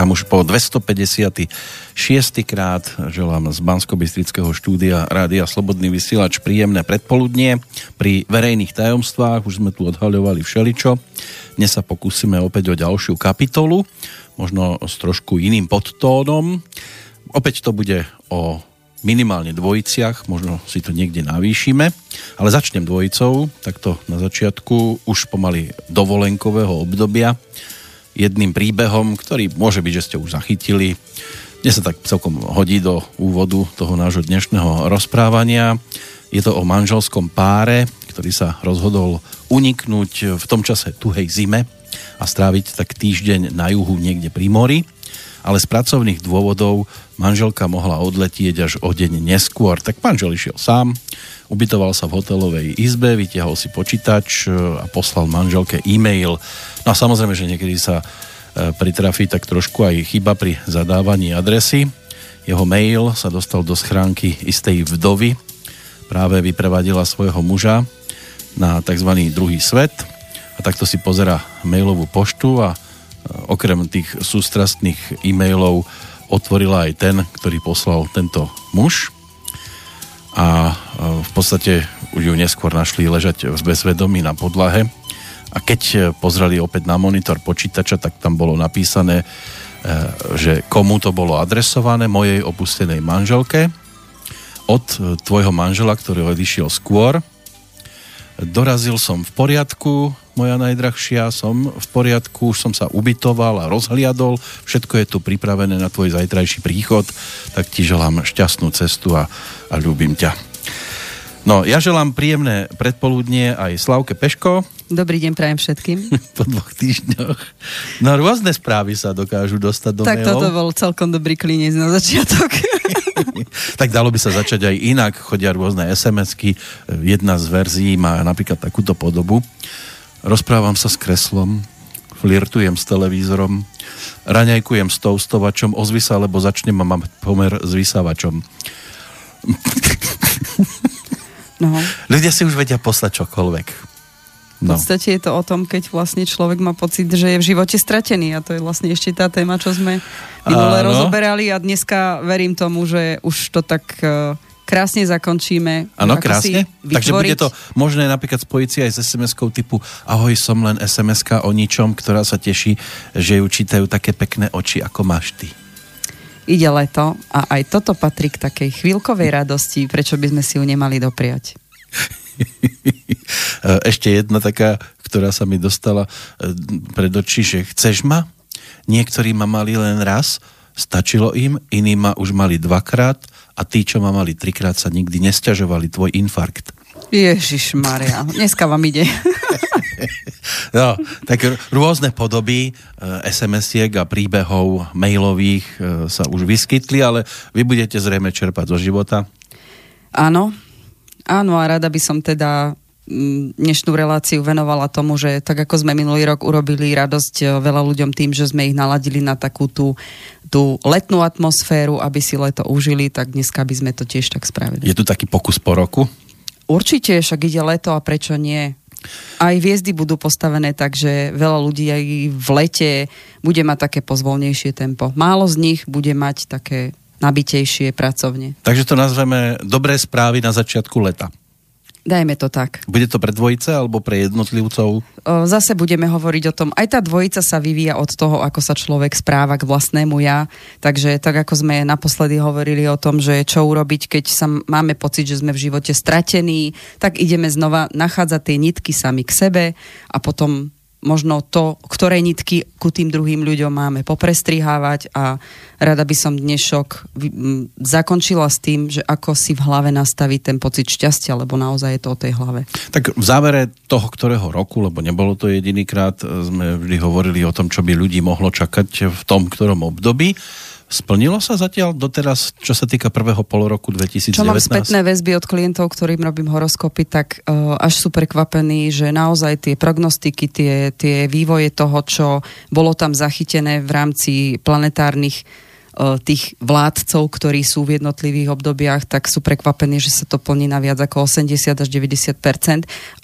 Vám už po 256. krát želám z bansko štúdia Rádia Slobodný vysielač príjemné predpoludnie. Pri verejných tajomstvách už sme tu odhaľovali všeličo. Dnes sa pokúsime opäť o ďalšiu kapitolu, možno s trošku iným podtónom. Opäť to bude o minimálne dvojiciach, možno si to niekde navýšime, ale začnem dvojicou, takto na začiatku už pomaly dovolenkového obdobia jedným príbehom, ktorý môže byť, že ste už zachytili. Dnes sa tak celkom hodí do úvodu toho nášho dnešného rozprávania. Je to o manželskom páre, ktorý sa rozhodol uniknúť v tom čase tuhej zime a stráviť tak týždeň na juhu niekde pri mori, ale z pracovných dôvodov manželka mohla odletieť až o deň neskôr. Tak manžel išiel sám, ubytoval sa v hotelovej izbe, vytiahol si počítač a poslal manželke e-mail No a samozrejme, že niekedy sa e, pritrafí tak trošku aj chyba pri zadávaní adresy. Jeho mail sa dostal do schránky istej vdovy. Práve vyprevadila svojho muža na tzv. druhý svet a takto si pozera mailovú poštu a e, okrem tých sústrastných e-mailov otvorila aj ten, ktorý poslal tento muž a e, v podstate už ju neskôr našli ležať v bezvedomí na podlahe a keď e, pozreli opäť na monitor počítača, tak tam bolo napísané, e, že komu to bolo adresované, mojej opustenej manželke, od tvojho manžela, ktorý odišiel skôr. Dorazil som v poriadku, moja najdrahšia, som v poriadku, už som sa ubytoval a rozhliadol, všetko je tu pripravené na tvoj zajtrajší príchod, tak ti želám šťastnú cestu a, a ľúbim ťa. No, ja želám príjemné predpoludnie aj Slavke Peško. Dobrý deň prajem všetkým. po dvoch týždňoch. No rôzne správy sa dokážu dostať do Tak mailov. toto bol celkom dobrý klinec na začiatok. tak dalo by sa začať aj inak. Chodia rôzne SMS-ky. Jedna z verzií má napríklad takúto podobu. Rozprávam sa s kreslom, flirtujem s televízorom, raňajkujem s toustovačom, ozvi sa, lebo začnem a mám pomer s vysávačom. No. Ľudia si už vedia poslať čokoľvek. No. V podstate je to o tom, keď vlastne človek má pocit, že je v živote stratený a to je vlastne ešte tá téma, čo sme minule rozoberali a dneska verím tomu, že už to tak uh, krásne zakončíme. Áno, krásne. Takže bude to možné napríklad spojiť si aj s SMS-kou typu Ahoj, som len SMS-ka o ničom, ktorá sa teší, že ju čítajú také pekné oči, ako máš ty ide leto a aj toto patrí k takej chvíľkovej radosti, prečo by sme si ju nemali dopriať. Ešte jedna taká, ktorá sa mi dostala e, pred oči, že chceš ma? Niektorí ma mali len raz, stačilo im, iní ma už mali dvakrát a tí, čo ma mali trikrát, sa nikdy nesťažovali tvoj infarkt. Ježiš Maria, dneska vám ide. no, tak rôzne podoby e, SMS-iek a príbehov mailových e, sa už vyskytli, ale vy budete zrejme čerpať zo života. Áno, áno a rada by som teda mm, dnešnú reláciu venovala tomu, že tak ako sme minulý rok urobili radosť e, veľa ľuďom tým, že sme ich naladili na takú tú, tú letnú atmosféru, aby si leto užili, tak dneska by sme to tiež tak spravili. Je tu taký pokus po roku? Určite, však ide leto a prečo nie? Aj hviezdy budú postavené tak, že veľa ľudí aj v lete bude mať také pozvolnejšie tempo. Málo z nich bude mať také nabitejšie pracovne. Takže to nazveme dobré správy na začiatku leta. Dajme to tak. Bude to pre dvojice alebo pre jednotlivcov? Zase budeme hovoriť o tom, aj tá dvojica sa vyvíja od toho, ako sa človek správa k vlastnému ja. Takže tak ako sme naposledy hovorili o tom, že čo urobiť, keď sa máme pocit, že sme v živote stratení, tak ideme znova nachádzať tie nitky sami k sebe a potom možno to, ktoré nitky ku tým druhým ľuďom máme poprestrihávať a rada by som dnešok zakončila s tým, že ako si v hlave nastaviť ten pocit šťastia, lebo naozaj je to o tej hlave. Tak v závere toho ktorého roku, lebo nebolo to jedinýkrát, sme vždy hovorili o tom, čo by ľudí mohlo čakať v tom ktorom období. Splnilo sa zatiaľ doteraz, čo sa týka prvého poloroku 2019? Čo mám spätné väzby od klientov, ktorým robím horoskopy, tak uh, až sú prekvapení, že naozaj tie prognostiky, tie, tie vývoje toho, čo bolo tam zachytené v rámci planetárnych tých vládcov, ktorí sú v jednotlivých obdobiach, tak sú prekvapení, že sa to plní na viac ako 80 až 90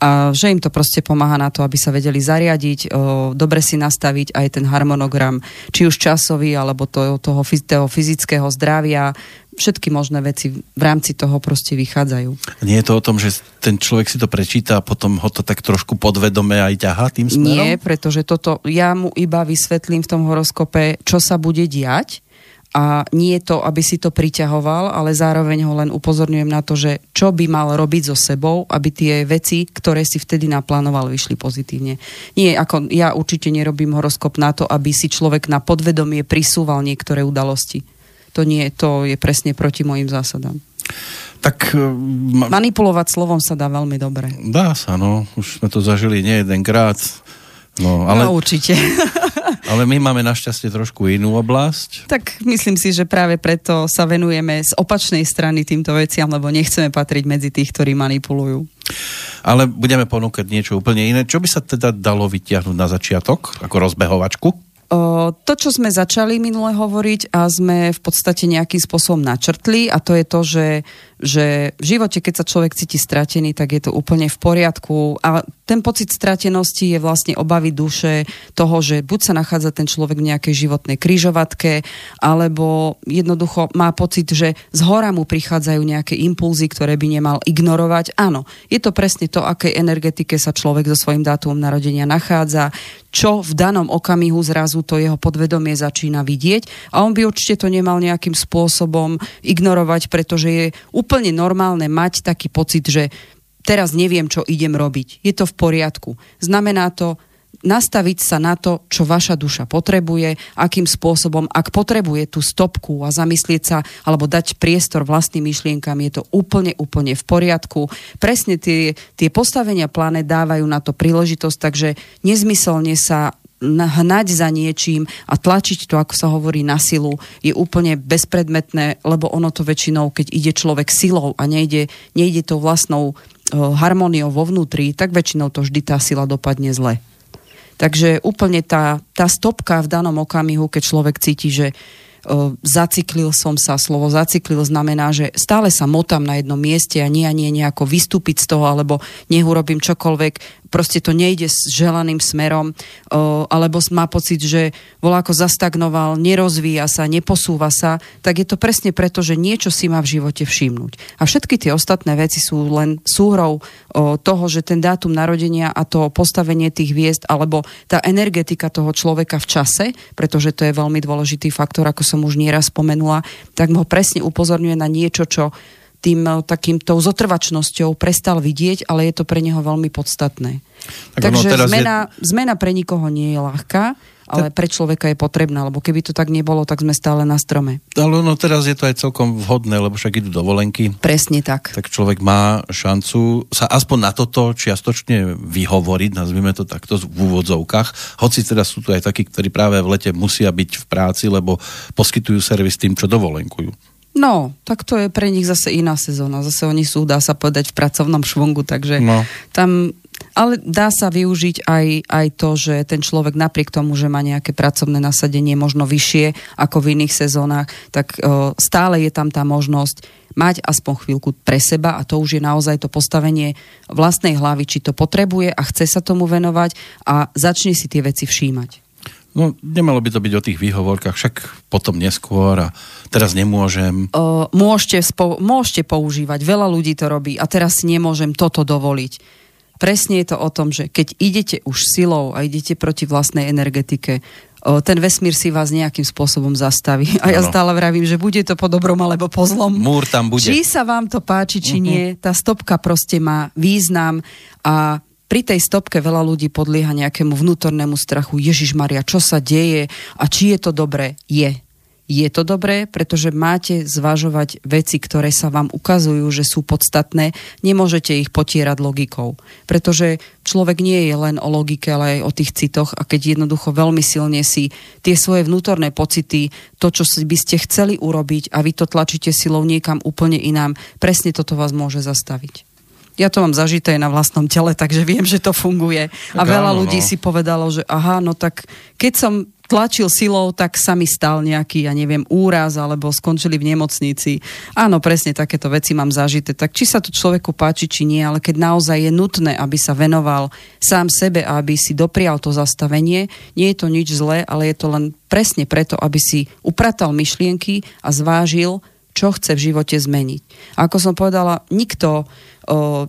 a že im to proste pomáha na to, aby sa vedeli zariadiť, dobre si nastaviť aj ten harmonogram, či už časový, alebo to, toho, toho fyzického zdravia, všetky možné veci v rámci toho proste vychádzajú. Nie je to o tom, že ten človek si to prečíta a potom ho to tak trošku podvedome aj ťahá tým smerom? Nie, pretože toto, ja mu iba vysvetlím v tom horoskope, čo sa bude diať a nie je to, aby si to priťahoval, ale zároveň ho len upozorňujem na to, že čo by mal robiť so sebou, aby tie veci, ktoré si vtedy naplánoval, vyšli pozitívne. Nie, ako ja určite nerobím horoskop na to, aby si človek na podvedomie prisúval niektoré udalosti to nie, to je presne proti mojim zásadám. Tak, ma... Manipulovať slovom sa dá veľmi dobre. Dá sa, no. Už sme to zažili nie jedenkrát. No, ale, no určite. ale my máme našťastie trošku inú oblasť. Tak myslím si, že práve preto sa venujeme z opačnej strany týmto veciam, lebo nechceme patriť medzi tých, ktorí manipulujú. Ale budeme ponúkať niečo úplne iné. Čo by sa teda dalo vytiahnuť na začiatok, ako rozbehovačku? to, čo sme začali minule hovoriť a sme v podstate nejakým spôsobom načrtli a to je to, že že v živote, keď sa človek cíti stratený, tak je to úplne v poriadku. A ten pocit stratenosti je vlastne obavy duše toho, že buď sa nachádza ten človek v nejakej životnej kryžovatke, alebo jednoducho má pocit, že z hora mu prichádzajú nejaké impulzy, ktoré by nemal ignorovať. Áno, je to presne to, akej energetike sa človek so svojím dátumom narodenia nachádza, čo v danom okamihu zrazu to jeho podvedomie začína vidieť. A on by určite to nemal nejakým spôsobom ignorovať, pretože je úplne normálne mať taký pocit, že teraz neviem, čo idem robiť. Je to v poriadku. Znamená to nastaviť sa na to, čo vaša duša potrebuje, akým spôsobom, ak potrebuje tú stopku a zamyslieť sa, alebo dať priestor vlastným myšlienkam, je to úplne, úplne v poriadku. Presne tie, tie postavenia planet dávajú na to príležitosť, takže nezmyselne sa hnať za niečím a tlačiť to, ako sa hovorí, na silu, je úplne bezpredmetné, lebo ono to väčšinou, keď ide človek silou a nejde, nejde tou vlastnou harmóniou vo vnútri, tak väčšinou to vždy tá sila dopadne zle. Takže úplne tá, tá stopka v danom okamihu, keď človek cíti, že zaciklil som sa, slovo zaciklil znamená, že stále sa motám na jednom mieste a nie a nie nejako vystúpiť z toho, alebo nech urobím čokoľvek, proste to nejde s želaným smerom, alebo má pocit, že volá ako zastagnoval, nerozvíja sa, neposúva sa, tak je to presne preto, že niečo si má v živote všimnúť. A všetky tie ostatné veci sú len súhrou toho, že ten dátum narodenia a to postavenie tých hviezd, alebo tá energetika toho človeka v čase, pretože to je veľmi dôležitý faktor, ako som už nieraz spomenula, tak ho presne upozorňuje na niečo, čo tým eh, takým tou zotrvačnosťou prestal vidieť, ale je to pre neho veľmi podstatné. Tak Takže zmena, je... zmena pre nikoho nie je ľahká, ale pre človeka je potrebná, lebo keby to tak nebolo, tak sme stále na strome. Ale no teraz je to aj celkom vhodné, lebo však idú dovolenky. Presne tak. Tak človek má šancu sa aspoň na toto čiastočne vyhovoriť, nazvime to takto v úvodzovkách. Hoci teda sú tu aj takí, ktorí práve v lete musia byť v práci, lebo poskytujú servis tým, čo dovolenkujú. No, tak to je pre nich zase iná sezóna. Zase oni sú, dá sa povedať, v pracovnom švungu, takže no. tam... Ale dá sa využiť aj, aj to, že ten človek napriek tomu, že má nejaké pracovné nasadenie možno vyššie ako v iných sezónach, tak o, stále je tam tá možnosť mať aspoň chvíľku pre seba a to už je naozaj to postavenie vlastnej hlavy, či to potrebuje a chce sa tomu venovať a začne si tie veci všímať. No, nemalo by to byť o tých výhovorkách, však potom neskôr a teraz nemôžem. Uh, môžete, spo, môžete používať, veľa ľudí to robí a teraz nemôžem toto dovoliť. Presne je to o tom, že keď idete už silou a idete proti vlastnej energetike, uh, ten vesmír si vás nejakým spôsobom zastaví. A ja stále vravím, že bude to po dobrom alebo po zlom. Múr tam bude. Či sa vám to páči, či uh-huh. nie, tá stopka proste má význam a pri tej stopke veľa ľudí podlieha nejakému vnútornému strachu. Ježiš Maria, čo sa deje a či je to dobré? Je. Je to dobré, pretože máte zvažovať veci, ktoré sa vám ukazujú, že sú podstatné. Nemôžete ich potierať logikou. Pretože človek nie je len o logike, ale aj o tých citoch a keď jednoducho veľmi silne si tie svoje vnútorné pocity, to, čo by ste chceli urobiť a vy to tlačíte silou niekam úplne inám, presne toto vás môže zastaviť. Ja to mám zažité na vlastnom tele, takže viem, že to funguje. A veľa áno, ľudí no. si povedalo, že aha, no tak keď som tlačil silou, tak sa mi stal nejaký, ja neviem, úraz alebo skončili v nemocnici. Áno, presne takéto veci mám zažité. Tak či sa to človeku páči, či nie, ale keď naozaj je nutné, aby sa venoval sám sebe a aby si doprial to zastavenie, nie je to nič zlé, ale je to len presne preto, aby si upratal myšlienky a zvážil, čo chce v živote zmeniť. A ako som povedala, nikto o,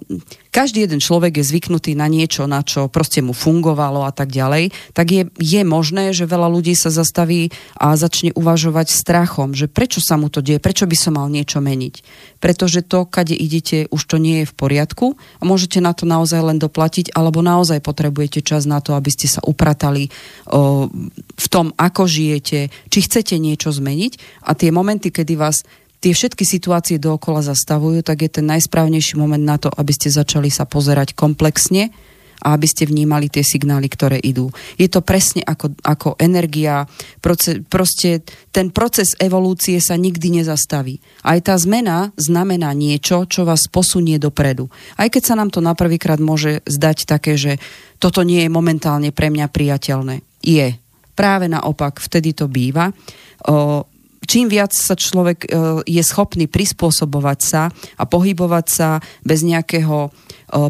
každý jeden človek je zvyknutý na niečo, na čo proste mu fungovalo a tak ďalej, tak je, je možné, že veľa ľudí sa zastaví a začne uvažovať strachom, že prečo sa mu to deje, prečo by som mal niečo meniť. Pretože to, kade idete, už to nie je v poriadku a môžete na to naozaj len doplatiť, alebo naozaj potrebujete čas na to, aby ste sa upratali o, v tom, ako žijete, či chcete niečo zmeniť a tie momenty, kedy vás tie všetky situácie dookola zastavujú, tak je ten najsprávnejší moment na to, aby ste začali sa pozerať komplexne a aby ste vnímali tie signály, ktoré idú. Je to presne ako, ako energia, proces, proste ten proces evolúcie sa nikdy nezastaví. Aj tá zmena znamená niečo, čo vás posunie dopredu. Aj keď sa nám to na prvýkrát môže zdať také, že toto nie je momentálne pre mňa priateľné. Je. Práve naopak, vtedy to býva. O, čím viac sa človek e, je schopný prispôsobovať sa a pohybovať sa bez nejakého e,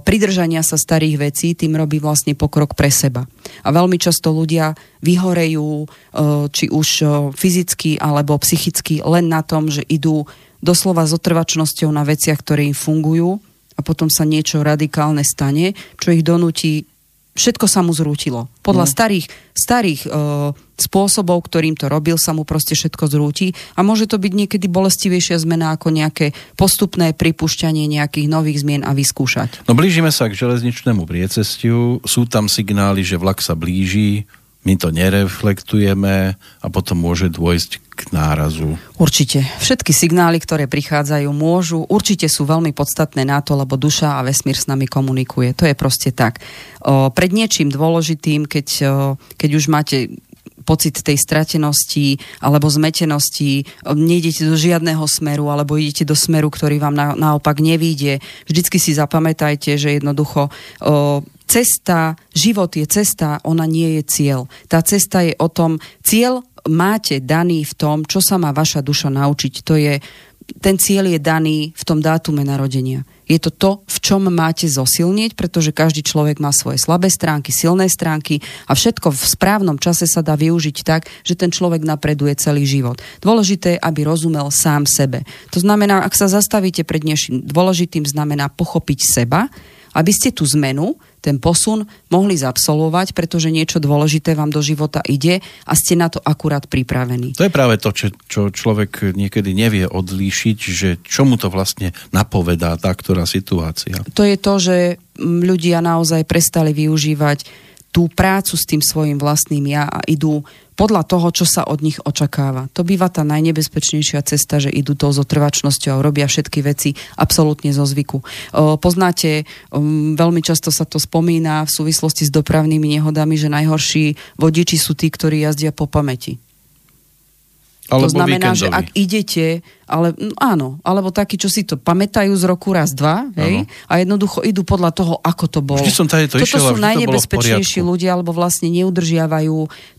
pridržania sa starých vecí, tým robí vlastne pokrok pre seba. A veľmi často ľudia vyhorejú, e, či už fyzicky alebo psychicky, len na tom, že idú doslova s otrvačnosťou na veciach, ktoré im fungujú a potom sa niečo radikálne stane, čo ich donúti všetko sa mu zrútilo. Podľa mm. starých, starých uh, spôsobov, ktorým to robil, sa mu proste všetko zrúti a môže to byť niekedy bolestivejšia zmena ako nejaké postupné pripušťanie nejakých nových zmien a vyskúšať. No blížime sa k železničnému priecestiu, sú tam signály, že vlak sa blíži, my to nereflektujeme a potom môže dôjsť k nárazu. Určite. Všetky signály, ktoré prichádzajú, môžu, určite sú veľmi podstatné na to, lebo duša a vesmír s nami komunikuje. To je proste tak. O, pred niečím dôležitým, keď, o, keď už máte pocit tej stratenosti alebo zmetenosti, nejdete do žiadneho smeru alebo idete do smeru, ktorý vám na, naopak nevíde. Vždycky si zapamätajte, že jednoducho o, cesta, život je cesta, ona nie je cieľ. Tá cesta je o tom, cieľ máte daný v tom, čo sa má vaša duša naučiť. To je, ten cieľ je daný v tom dátume narodenia. Je to to, v čom máte zosilnieť, pretože každý človek má svoje slabé stránky, silné stránky a všetko v správnom čase sa dá využiť tak, že ten človek napreduje celý život. Dôležité je, aby rozumel sám sebe. To znamená, ak sa zastavíte pred niečím dôležitým, znamená pochopiť seba, aby ste tú zmenu, ten posun mohli zabsolvovať, pretože niečo dôležité vám do života ide a ste na to akurát pripravení. To je práve to, čo, čo človek niekedy nevie odlíšiť, že čo mu to vlastne napovedá tá ktorá situácia. To je to, že ľudia naozaj prestali využívať tú prácu s tým svojim vlastným ja a idú podľa toho, čo sa od nich očakáva. To býva tá najnebezpečnejšia cesta, že idú tou zotrvačnosťou a robia všetky veci absolútne zo zvyku. Poznáte, veľmi často sa to spomína v súvislosti s dopravnými nehodami, že najhorší vodiči sú tí, ktorí jazdia po pamäti. Alebo to znamená, víkendový. že ak idete ale no, áno, alebo takí, čo si to pamätajú z roku raz, dva, hej, a jednoducho idú podľa toho, ako to bolo. Vždy som tady to Toto išiel, sú najnebezpečnejší ľudia, alebo vlastne neudržiavajú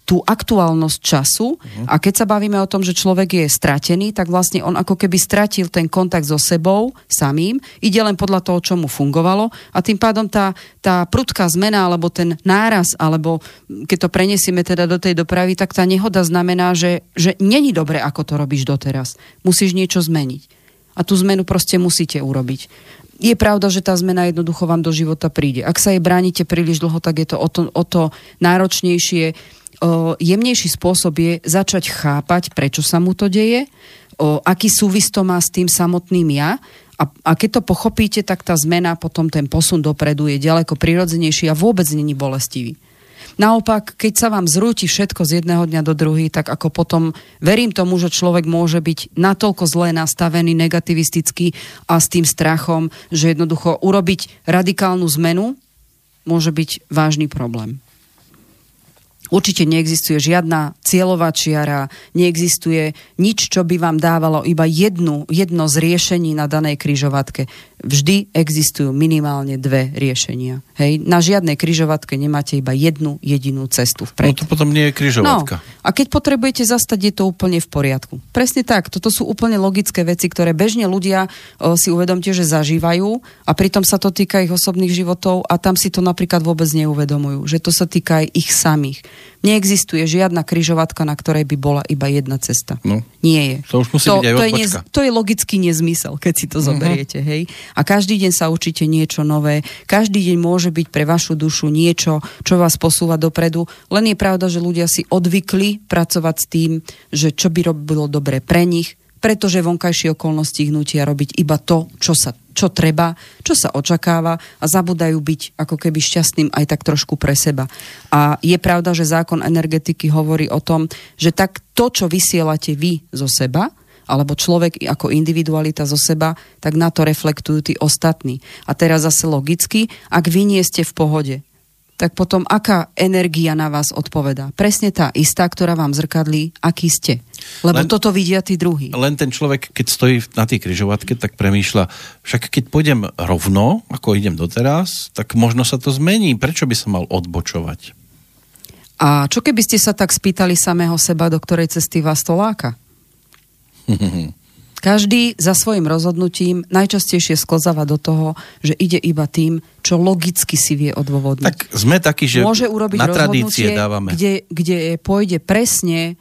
tú aktuálnosť času uh-huh. a keď sa bavíme o tom, že človek je stratený, tak vlastne on ako keby stratil ten kontakt so sebou samým, ide len podľa toho, čo mu fungovalo a tým pádom tá, tá prudká zmena alebo ten náraz, alebo keď to prenesieme teda do tej dopravy, tak tá nehoda znamená, že, že není dobre, ako to robíš doteraz. Musíš niečo zmeniť. A tú zmenu proste musíte urobiť. Je pravda, že tá zmena jednoducho vám do života príde. Ak sa jej bránite príliš dlho, tak je to o to, o to náročnejšie. O, jemnejší spôsob je začať chápať, prečo sa mu to deje, o, aký súvis to má s tým samotným ja a, a keď to pochopíte, tak tá zmena, potom ten posun dopredu je ďaleko prirodzenejší a vôbec není bolestivý. Naopak, keď sa vám zrúti všetko z jedného dňa do druhý, tak ako potom verím tomu, že človek môže byť natoľko zle nastavený, negativistický a s tým strachom, že jednoducho urobiť radikálnu zmenu môže byť vážny problém. Určite neexistuje žiadna cieľová čiara, neexistuje nič, čo by vám dávalo iba jednu, jedno z riešení na danej kryžovatke. Vždy existujú minimálne dve riešenia. Hej? Na žiadnej kryžovatke nemáte iba jednu jedinú cestu vpred. No to potom nie je kryžovatka. No, a keď potrebujete zastať, je to úplne v poriadku. Presne tak. Toto sú úplne logické veci, ktoré bežne ľudia o, si uvedomte, že zažívajú a pritom sa to týka ich osobných životov a tam si to napríklad vôbec neuvedomujú. Že to sa týka aj ich samých. Neexistuje žiadna kryžovatka, na ktorej by bola iba jedna cesta. No. Nie je. To už musí to, byť aj to, je, odbočka. to je logický nezmysel, keď si to zoberiete. Hej? A každý deň sa učíte niečo nové. Každý deň môže byť pre vašu dušu niečo, čo vás posúva dopredu. Len je pravda, že ľudia si odvykli pracovať s tým, že čo by robilo dobre pre nich, pretože vonkajšie okolnosti ich nutia robiť iba to, čo sa čo treba, čo sa očakáva a zabudajú byť ako keby šťastným aj tak trošku pre seba. A je pravda, že zákon energetiky hovorí o tom, že tak to, čo vysielate vy zo seba, alebo človek ako individualita zo seba, tak na to reflektujú tí ostatní. A teraz zase logicky, ak vy nie ste v pohode, tak potom aká energia na vás odpovedá? Presne tá istá, ktorá vám zrkadlí, aký ste. Lebo len, toto vidia tí druhí. Len ten človek, keď stojí na tej kryžovatke, tak premýšľa, však keď pôjdem rovno, ako idem doteraz, tak možno sa to zmení. Prečo by sa mal odbočovať? A čo keby ste sa tak spýtali samého seba, do ktorej cesty vás to láka? Každý za svojim rozhodnutím najčastejšie sklzáva do toho, že ide iba tým, čo logicky si vie odôvodniť. Tak sme takí, že Môže urobiť na tradície dávame. Kde, kde pôjde presne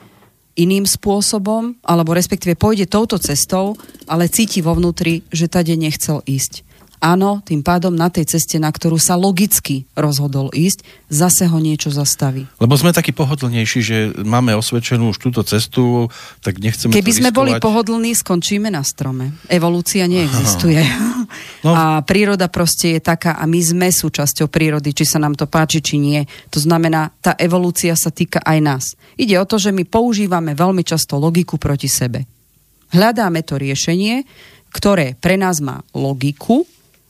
iným spôsobom, alebo respektíve pôjde touto cestou, ale cíti vo vnútri, že tade nechcel ísť áno, tým pádom na tej ceste, na ktorú sa logicky rozhodol ísť, zase ho niečo zastaví. Lebo sme takí pohodlnejší, že máme osvedčenú už túto cestu, tak nechceme Keby to sme riskovať. boli pohodlní, skončíme na strome. Evolúcia neexistuje. No. A príroda proste je taká a my sme súčasťou prírody, či sa nám to páči, či nie. To znamená, tá evolúcia sa týka aj nás. Ide o to, že my používame veľmi často logiku proti sebe. Hľadáme to riešenie, ktoré pre nás má logiku,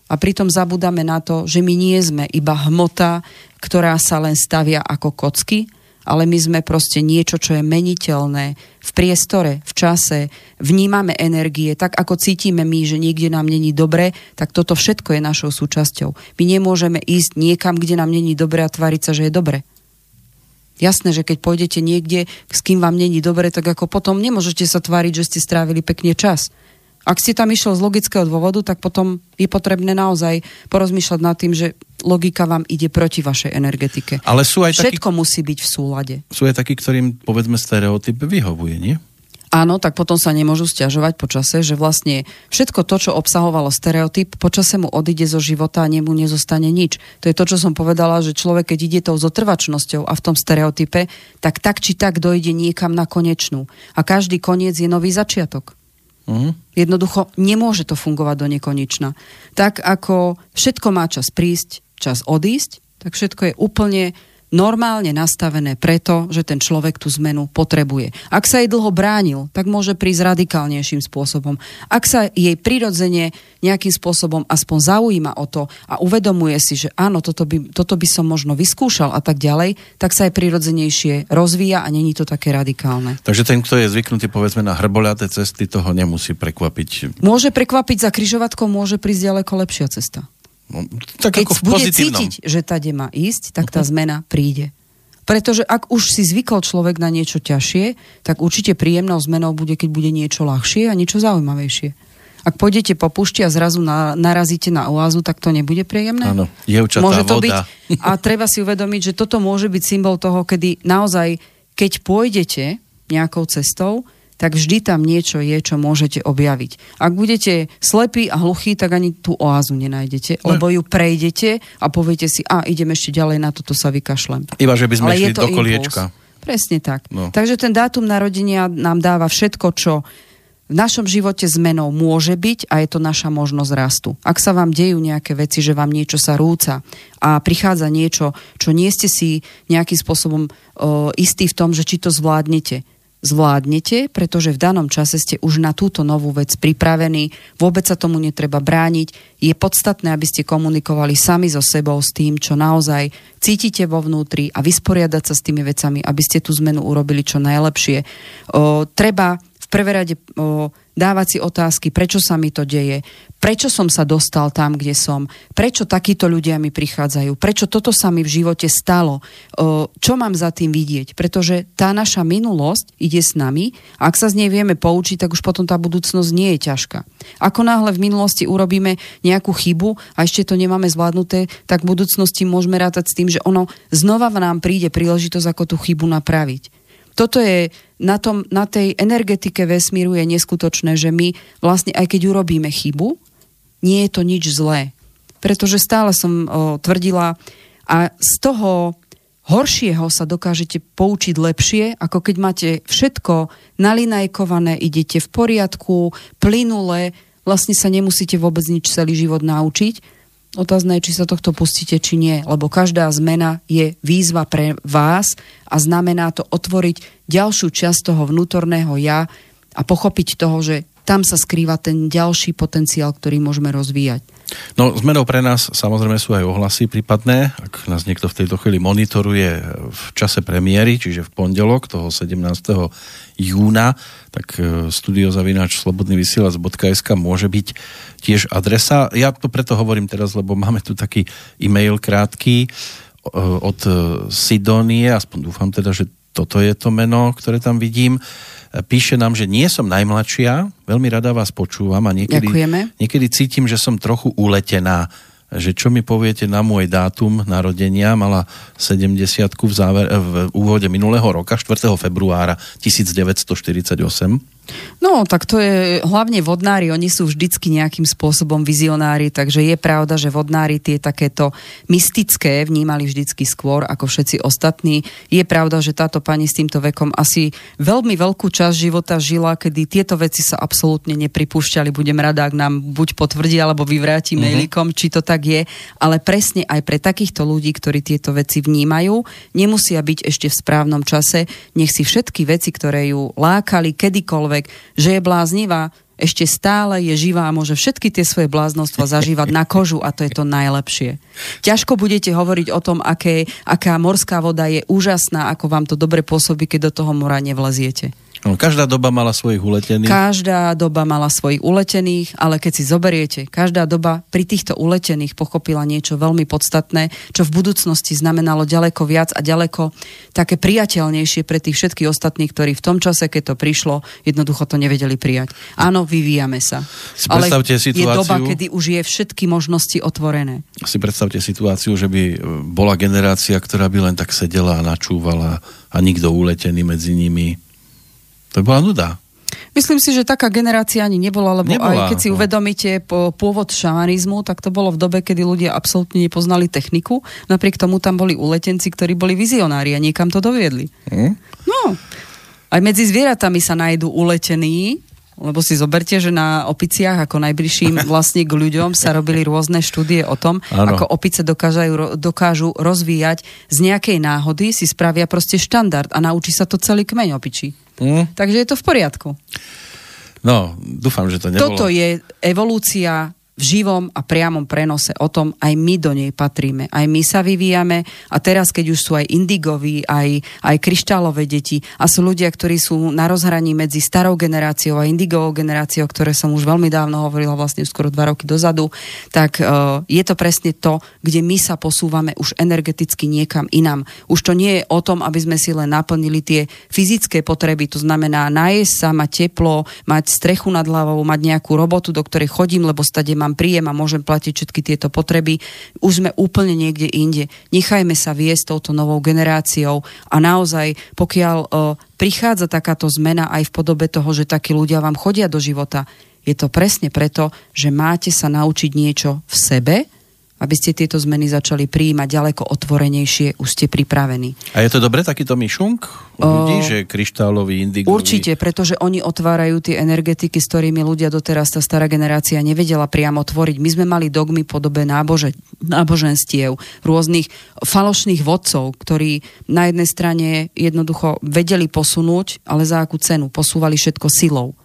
a pritom zabudáme na to, že my nie sme iba hmota, ktorá sa len stavia ako kocky, ale my sme proste niečo, čo je meniteľné v priestore, v čase, vnímame energie, tak ako cítime my, že niekde nám není dobre, tak toto všetko je našou súčasťou. My nemôžeme ísť niekam, kde nám není dobre a tváriť sa, že je dobre. Jasné, že keď pôjdete niekde, s kým vám není dobre, tak ako potom nemôžete sa tváriť, že ste strávili pekne čas. Ak ste tam išiel z logického dôvodu, tak potom je potrebné naozaj porozmýšľať nad tým, že logika vám ide proti vašej energetike. Ale sú aj Všetko takí, musí byť v súlade. sú aj takí, ktorým povedzme stereotyp vyhovuje, nie? Áno, tak potom sa nemôžu stiažovať počase, že vlastne všetko to, čo obsahovalo stereotyp, počase mu odíde zo života a nemu nezostane nič. To je to, čo som povedala, že človek, keď ide tou zotrvačnosťou a v tom stereotype, tak tak či tak dojde niekam na konečnú. A každý koniec je nový začiatok. Uh-huh. Jednoducho nemôže to fungovať do nekonečna. Tak ako všetko má čas prísť, čas odísť, tak všetko je úplne normálne nastavené preto, že ten človek tú zmenu potrebuje. Ak sa jej dlho bránil, tak môže prísť radikálnejším spôsobom. Ak sa jej prirodzene nejakým spôsobom aspoň zaujíma o to a uvedomuje si, že áno, toto by, toto by som možno vyskúšal a tak ďalej, tak sa aj prirodzenejšie rozvíja a není to také radikálne. Takže ten, kto je zvyknutý povedzme na hrboľaté cesty, toho nemusí prekvapiť. Môže prekvapiť za kryžovatkou, môže prísť ďaleko lepšia cesta. No, tak Keď ako bude pozitívnom. cítiť, že tade má ísť, tak tá zmena príde. Pretože ak už si zvykol človek na niečo ťažšie, tak určite príjemnou zmenou bude, keď bude niečo ľahšie a niečo zaujímavejšie. Ak pôjdete po pušti a zrazu na, narazíte na oázu, tak to nebude príjemné? Áno, dievčatá, môže to voda. byť. A treba si uvedomiť, že toto môže byť symbol toho, kedy naozaj, keď pôjdete nejakou cestou, tak vždy tam niečo je, čo môžete objaviť. Ak budete slepí a hluchí, tak ani tú oázu nenájdete, lebo ju prejdete a poviete si, a idem ešte ďalej, na toto sa vykašlem. Iba, že by sme Ale šli do impuls. koliečka. Presne tak. No. Takže ten dátum narodenia nám dáva všetko, čo v našom živote zmenou môže byť a je to naša možnosť rastu. Ak sa vám dejú nejaké veci, že vám niečo sa rúca a prichádza niečo, čo nie ste si nejakým spôsobom o, istí v tom, že či to zvládnete, zvládnete, pretože v danom čase ste už na túto novú vec pripravení, vôbec sa tomu netreba brániť. Je podstatné, aby ste komunikovali sami so sebou s tým, čo naozaj cítite vo vnútri a vysporiadať sa s tými vecami, aby ste tú zmenu urobili čo najlepšie. O, treba v prvé rade o, dávať si otázky, prečo sa mi to deje, prečo som sa dostal tam, kde som, prečo takíto ľudia mi prichádzajú, prečo toto sa mi v živote stalo, čo mám za tým vidieť, pretože tá naša minulosť ide s nami a ak sa z nej vieme poučiť, tak už potom tá budúcnosť nie je ťažká. Ako náhle v minulosti urobíme nejakú chybu a ešte to nemáme zvládnuté, tak v budúcnosti môžeme rátať s tým, že ono znova v nám príde príležitosť, ako tú chybu napraviť toto je na, tom, na tej energetike vesmíru je neskutočné, že my vlastne aj keď urobíme chybu, nie je to nič zlé. Pretože stále som o, tvrdila a z toho horšieho sa dokážete poučiť lepšie, ako keď máte všetko nalinajkované, idete v poriadku, plynule, vlastne sa nemusíte vôbec nič celý život naučiť Otázne je, či sa tohto pustíte, či nie, lebo každá zmena je výzva pre vás a znamená to otvoriť ďalšiu časť toho vnútorného ja a pochopiť toho, že tam sa skrýva ten ďalší potenciál, ktorý môžeme rozvíjať. No, zmenou pre nás samozrejme sú aj ohlasy prípadné. Ak nás niekto v tejto chvíli monitoruje v čase premiéry, čiže v pondelok toho 17. júna, tak e, studiozavinač slobodnyvysielac.sk môže byť tiež adresa. Ja to preto hovorím teraz, lebo máme tu taký e-mail krátky e, od e, Sidonie, aspoň dúfam teda, že toto je to meno, ktoré tam vidím. Píše nám, že nie som najmladšia, veľmi rada vás počúvam a niekedy, niekedy cítim, že som trochu uletená že čo mi poviete na môj dátum narodenia, mala 70 v, záver, v úvode minulého roka, 4. februára 1948. No, tak to je hlavne vodnári, oni sú vždycky nejakým spôsobom vizionári, takže je pravda, že vodnári tie takéto mystické vnímali vždycky skôr ako všetci ostatní. Je pravda, že táto pani s týmto vekom asi veľmi veľkú časť života žila, kedy tieto veci sa absolútne nepripúšťali. Budem rada, ak nám buď potvrdí, alebo vyvráti mm-hmm. mailikom, či to tak je, ale presne aj pre takýchto ľudí, ktorí tieto veci vnímajú, nemusia byť ešte v správnom čase, nech si všetky veci, ktoré ju lákali kedykoľvek, že je bláznivá, ešte stále je živá a môže všetky tie svoje bláznostva zažívať na kožu a to je to najlepšie. Ťažko budete hovoriť o tom, aké, aká morská voda je úžasná, ako vám to dobre pôsobí, keď do toho mora nevleziete. No, každá doba mala svojich uletených. Každá doba mala svojich uletených, ale keď si zoberiete, každá doba pri týchto uletených pochopila niečo veľmi podstatné, čo v budúcnosti znamenalo ďaleko viac a ďaleko také priateľnejšie pre tých všetkých ostatných, ktorí v tom čase, keď to prišlo, jednoducho to nevedeli prijať. Áno, vyvíjame sa. Si ale situáciu, je doba, kedy už je všetky možnosti otvorené. Si predstavte situáciu, že by bola generácia, ktorá by len tak sedela a načúvala a nikto uletený medzi nimi to bola nuda. Myslím si, že taká generácia ani nebola, lebo nebola, aj keď si no. uvedomíte po, pôvod šamanizmu, tak to bolo v dobe, kedy ľudia absolútne nepoznali techniku. Napriek tomu tam boli uletenci, ktorí boli vizionári a niekam to doviedli. Hm? No. Aj medzi zvieratami sa nájdú uletení, lebo si zoberte, že na opiciach ako najbližším vlastne k ľuďom sa robili rôzne štúdie o tom, ano. ako opice dokážajú, dokážu rozvíjať z nejakej náhody, si spravia proste štandard a naučí sa to celý kmeň opičí. Mm. Takže je to v poriadku. No, dúfam, že to nebolo... Toto je evolúcia v živom a priamom prenose o tom, aj my do nej patríme, aj my sa vyvíjame a teraz, keď už sú aj indigoví, aj, aj kryštálové deti a sú ľudia, ktorí sú na rozhraní medzi starou generáciou a indigovou generáciou, ktoré som už veľmi dávno hovorila, vlastne skoro dva roky dozadu, tak uh, je to presne to, kde my sa posúvame už energeticky niekam inám. Už to nie je o tom, aby sme si len naplnili tie fyzické potreby, to znamená nájsť sa, mať teplo, mať strechu nad hlavou, mať nejakú robotu, do ktorej chodím, lebo stade mám mám príjem a môžem platiť všetky tieto potreby. Už sme úplne niekde inde. Nechajme sa viesť touto novou generáciou a naozaj, pokiaľ uh, prichádza takáto zmena aj v podobe toho, že takí ľudia vám chodia do života, je to presne preto, že máte sa naučiť niečo v sebe aby ste tieto zmeny začali prijímať ďaleko otvorenejšie, už ste pripravení. A je to dobre takýto myšunk u ľudí, že kryštálový, indigový? Určite, pretože oni otvárajú tie energetiky, s ktorými ľudia doteraz tá stará generácia nevedela priamo tvoriť. My sme mali dogmy podobe nábože, náboženstiev, rôznych falošných vodcov, ktorí na jednej strane jednoducho vedeli posunúť, ale za akú cenu? Posúvali všetko silou.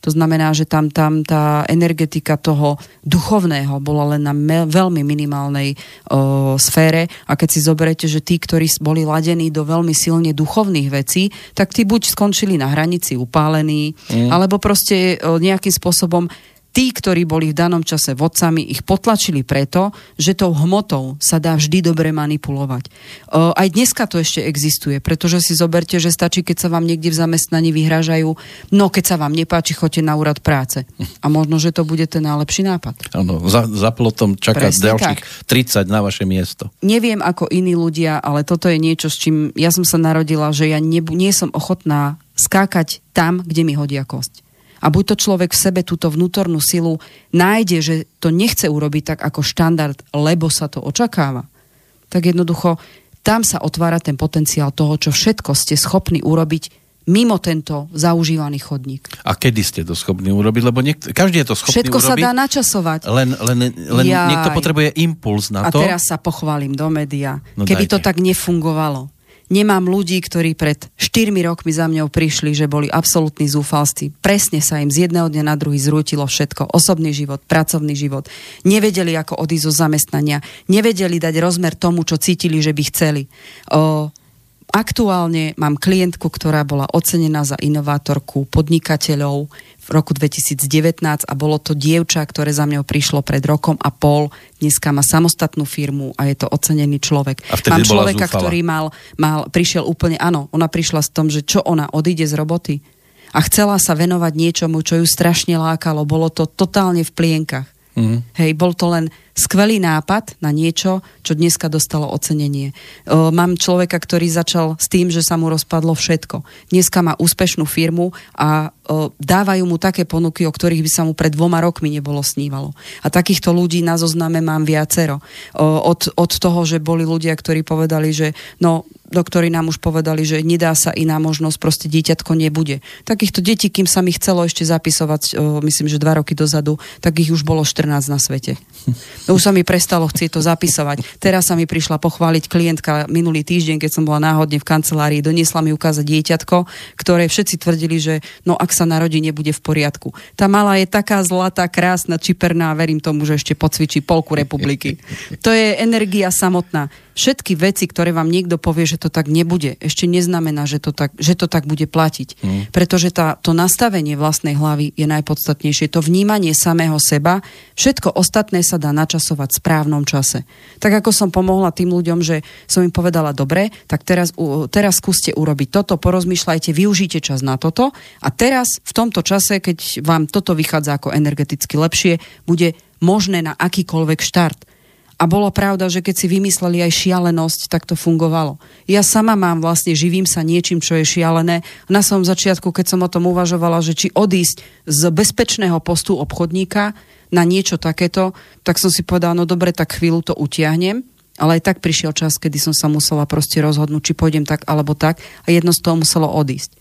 To znamená, že tam, tam tá energetika toho duchovného bola len na me, veľmi minimálnej o, sfére a keď si zoberete, že tí, ktorí boli ladení do veľmi silne duchovných vecí, tak tí buď skončili na hranici upálení, mm. alebo proste o, nejakým spôsobom tí, ktorí boli v danom čase vodcami, ich potlačili preto, že tou hmotou sa dá vždy dobre manipulovať. Aj dneska to ešte existuje, pretože si zoberte, že stačí, keď sa vám niekde v zamestnaní vyhrážajú, no keď sa vám nepáči, choďte na úrad práce. A možno, že to bude ten najlepší nápad. Áno, za, za plotom čaká Presne ďalších tak. 30 na vaše miesto. Neviem ako iní ľudia, ale toto je niečo, s čím ja som sa narodila, že ja nie, nie som ochotná skákať tam, kde mi hodia kosť a buď to človek v sebe túto vnútornú silu nájde, že to nechce urobiť tak ako štandard, lebo sa to očakáva, tak jednoducho tam sa otvára ten potenciál toho, čo všetko ste schopní urobiť mimo tento zaužívaný chodník. A kedy ste to schopní urobiť? Lebo niek- každý je to schopný Všetko urobiť. sa dá načasovať. Len, len, len niekto potrebuje impuls na a to. A teraz sa pochválim do média. No Keby dajte. to tak nefungovalo, Nemám ľudí, ktorí pred 4 rokmi za mňou prišli, že boli absolútni zúfalství. Presne sa im z jedného dňa na druhý zrútilo všetko. Osobný život, pracovný život. Nevedeli, ako odísť zo zamestnania. Nevedeli dať rozmer tomu, čo cítili, že by chceli. O, aktuálne mám klientku, ktorá bola ocenená za inovátorku podnikateľov roku 2019 a bolo to dievča, ktoré za mňou prišlo pred rokom a pol. Dneska má samostatnú firmu a je to ocenený človek. A Mám človeka, ktorý mal, mal, prišiel úplne, áno, ona prišla s tom, že čo ona odíde z roboty a chcela sa venovať niečomu, čo ju strašne lákalo. Bolo to totálne v plienkach. Mm. Hej, bol to len skvelý nápad na niečo, čo dneska dostalo ocenenie. Mám človeka, ktorý začal s tým, že sa mu rozpadlo všetko. Dneska má úspešnú firmu a dávajú mu také ponuky, o ktorých by sa mu pred dvoma rokmi nebolo snívalo. A takýchto ľudí na zozname mám viacero. Od, od toho, že boli ľudia, ktorí povedali, že no, doktori nám už povedali, že nedá sa iná možnosť, proste dieťatko nebude. Takýchto detí, kým sa mi chcelo ešte zapisovať, myslím, že dva roky dozadu, tak ich už bolo 14 na svete. Už sa mi prestalo chcieť to zapisovať. Teraz sa mi prišla pochváliť klientka minulý týždeň, keď som bola náhodne v kancelárii, doniesla mi ukázať dieťatko, ktoré všetci tvrdili, že no ak sa narodí, nebude v poriadku. Tá malá je taká zlatá, krásna, čiperná, verím tomu, že ešte pocvičí polku republiky. To je energia samotná všetky veci, ktoré vám niekto povie, že to tak nebude, ešte neznamená, že to tak, že to tak bude platiť. Mm. Pretože tá, to nastavenie vlastnej hlavy je najpodstatnejšie. To vnímanie samého seba, všetko ostatné sa dá načasovať v správnom čase. Tak ako som pomohla tým ľuďom, že som im povedala, dobre, tak teraz, teraz skúste urobiť toto, porozmýšľajte, využite čas na toto a teraz v tomto čase, keď vám toto vychádza ako energeticky lepšie, bude možné na akýkoľvek štart. A bolo pravda, že keď si vymysleli aj šialenosť, tak to fungovalo. Ja sama mám vlastne, živím sa niečím, čo je šialené. Na svojom začiatku, keď som o tom uvažovala, že či odísť z bezpečného postu obchodníka na niečo takéto, tak som si povedala, no dobre, tak chvíľu to utiahnem. Ale aj tak prišiel čas, kedy som sa musela proste rozhodnúť, či pôjdem tak alebo tak a jedno z toho muselo odísť.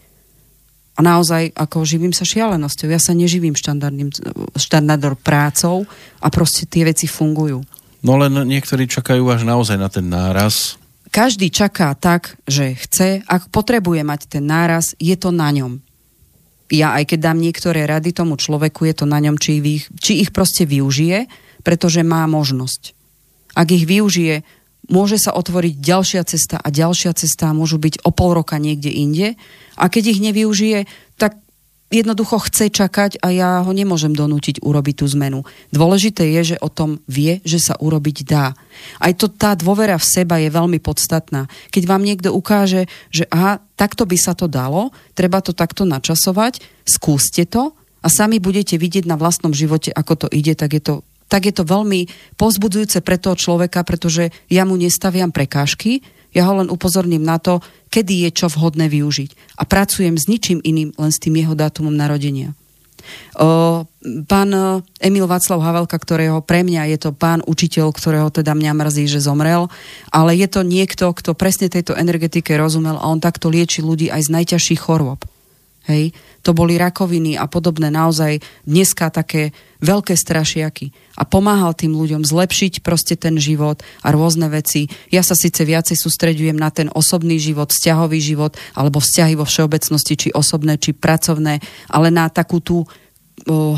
A naozaj, ako živím sa šialenosťou. Ja sa neživím štandardným, štandardom prácou a proste tie veci fungujú. No len niektorí čakajú až naozaj na ten náraz. Každý čaká tak, že chce, ak potrebuje mať ten náraz, je to na ňom. Ja aj keď dám niektoré rady tomu človeku, je to na ňom, či ich, či ich proste využije, pretože má možnosť. Ak ich využije, môže sa otvoriť ďalšia cesta a ďalšia cesta môžu byť o pol roka niekde inde. A keď ich nevyužije, jednoducho chce čakať a ja ho nemôžem donútiť urobiť tú zmenu. Dôležité je, že o tom vie, že sa urobiť dá. Aj to, tá dôvera v seba je veľmi podstatná. Keď vám niekto ukáže, že aha, takto by sa to dalo, treba to takto načasovať, skúste to a sami budete vidieť na vlastnom živote, ako to ide, tak je to tak je to veľmi pozbudzujúce pre toho človeka, pretože ja mu nestaviam prekážky, ja ho len upozorním na to, kedy je čo vhodné využiť. A pracujem s ničím iným, len s tým jeho dátumom narodenia. Pán Emil Václav Havelka, ktorého pre mňa je to pán učiteľ, ktorého teda mňa mrzí, že zomrel, ale je to niekto, kto presne tejto energetike rozumel a on takto lieči ľudí aj z najťažších chorôb. Hej? To boli rakoviny a podobné naozaj dneska také veľké strašiaky. A pomáhal tým ľuďom zlepšiť proste ten život a rôzne veci. Ja sa síce viacej sústreďujem na ten osobný život, vzťahový život, alebo vzťahy vo všeobecnosti, či osobné, či pracovné, ale na takú tú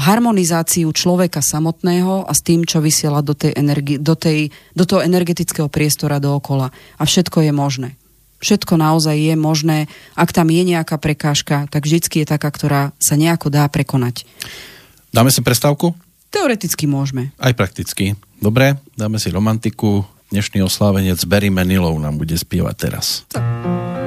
harmonizáciu človeka samotného a s tým, čo vysiela do, tej energi- do, tej, do toho energetického priestora dookola. A všetko je možné. Všetko naozaj je možné. Ak tam je nejaká prekážka, tak vždycky je taká, ktorá sa nejako dá prekonať. Dáme si prestávku? Teoreticky môžeme. Aj prakticky. Dobre, dáme si romantiku. Dnešný oslávenec Barry Manilov nám bude spievať teraz. Tak.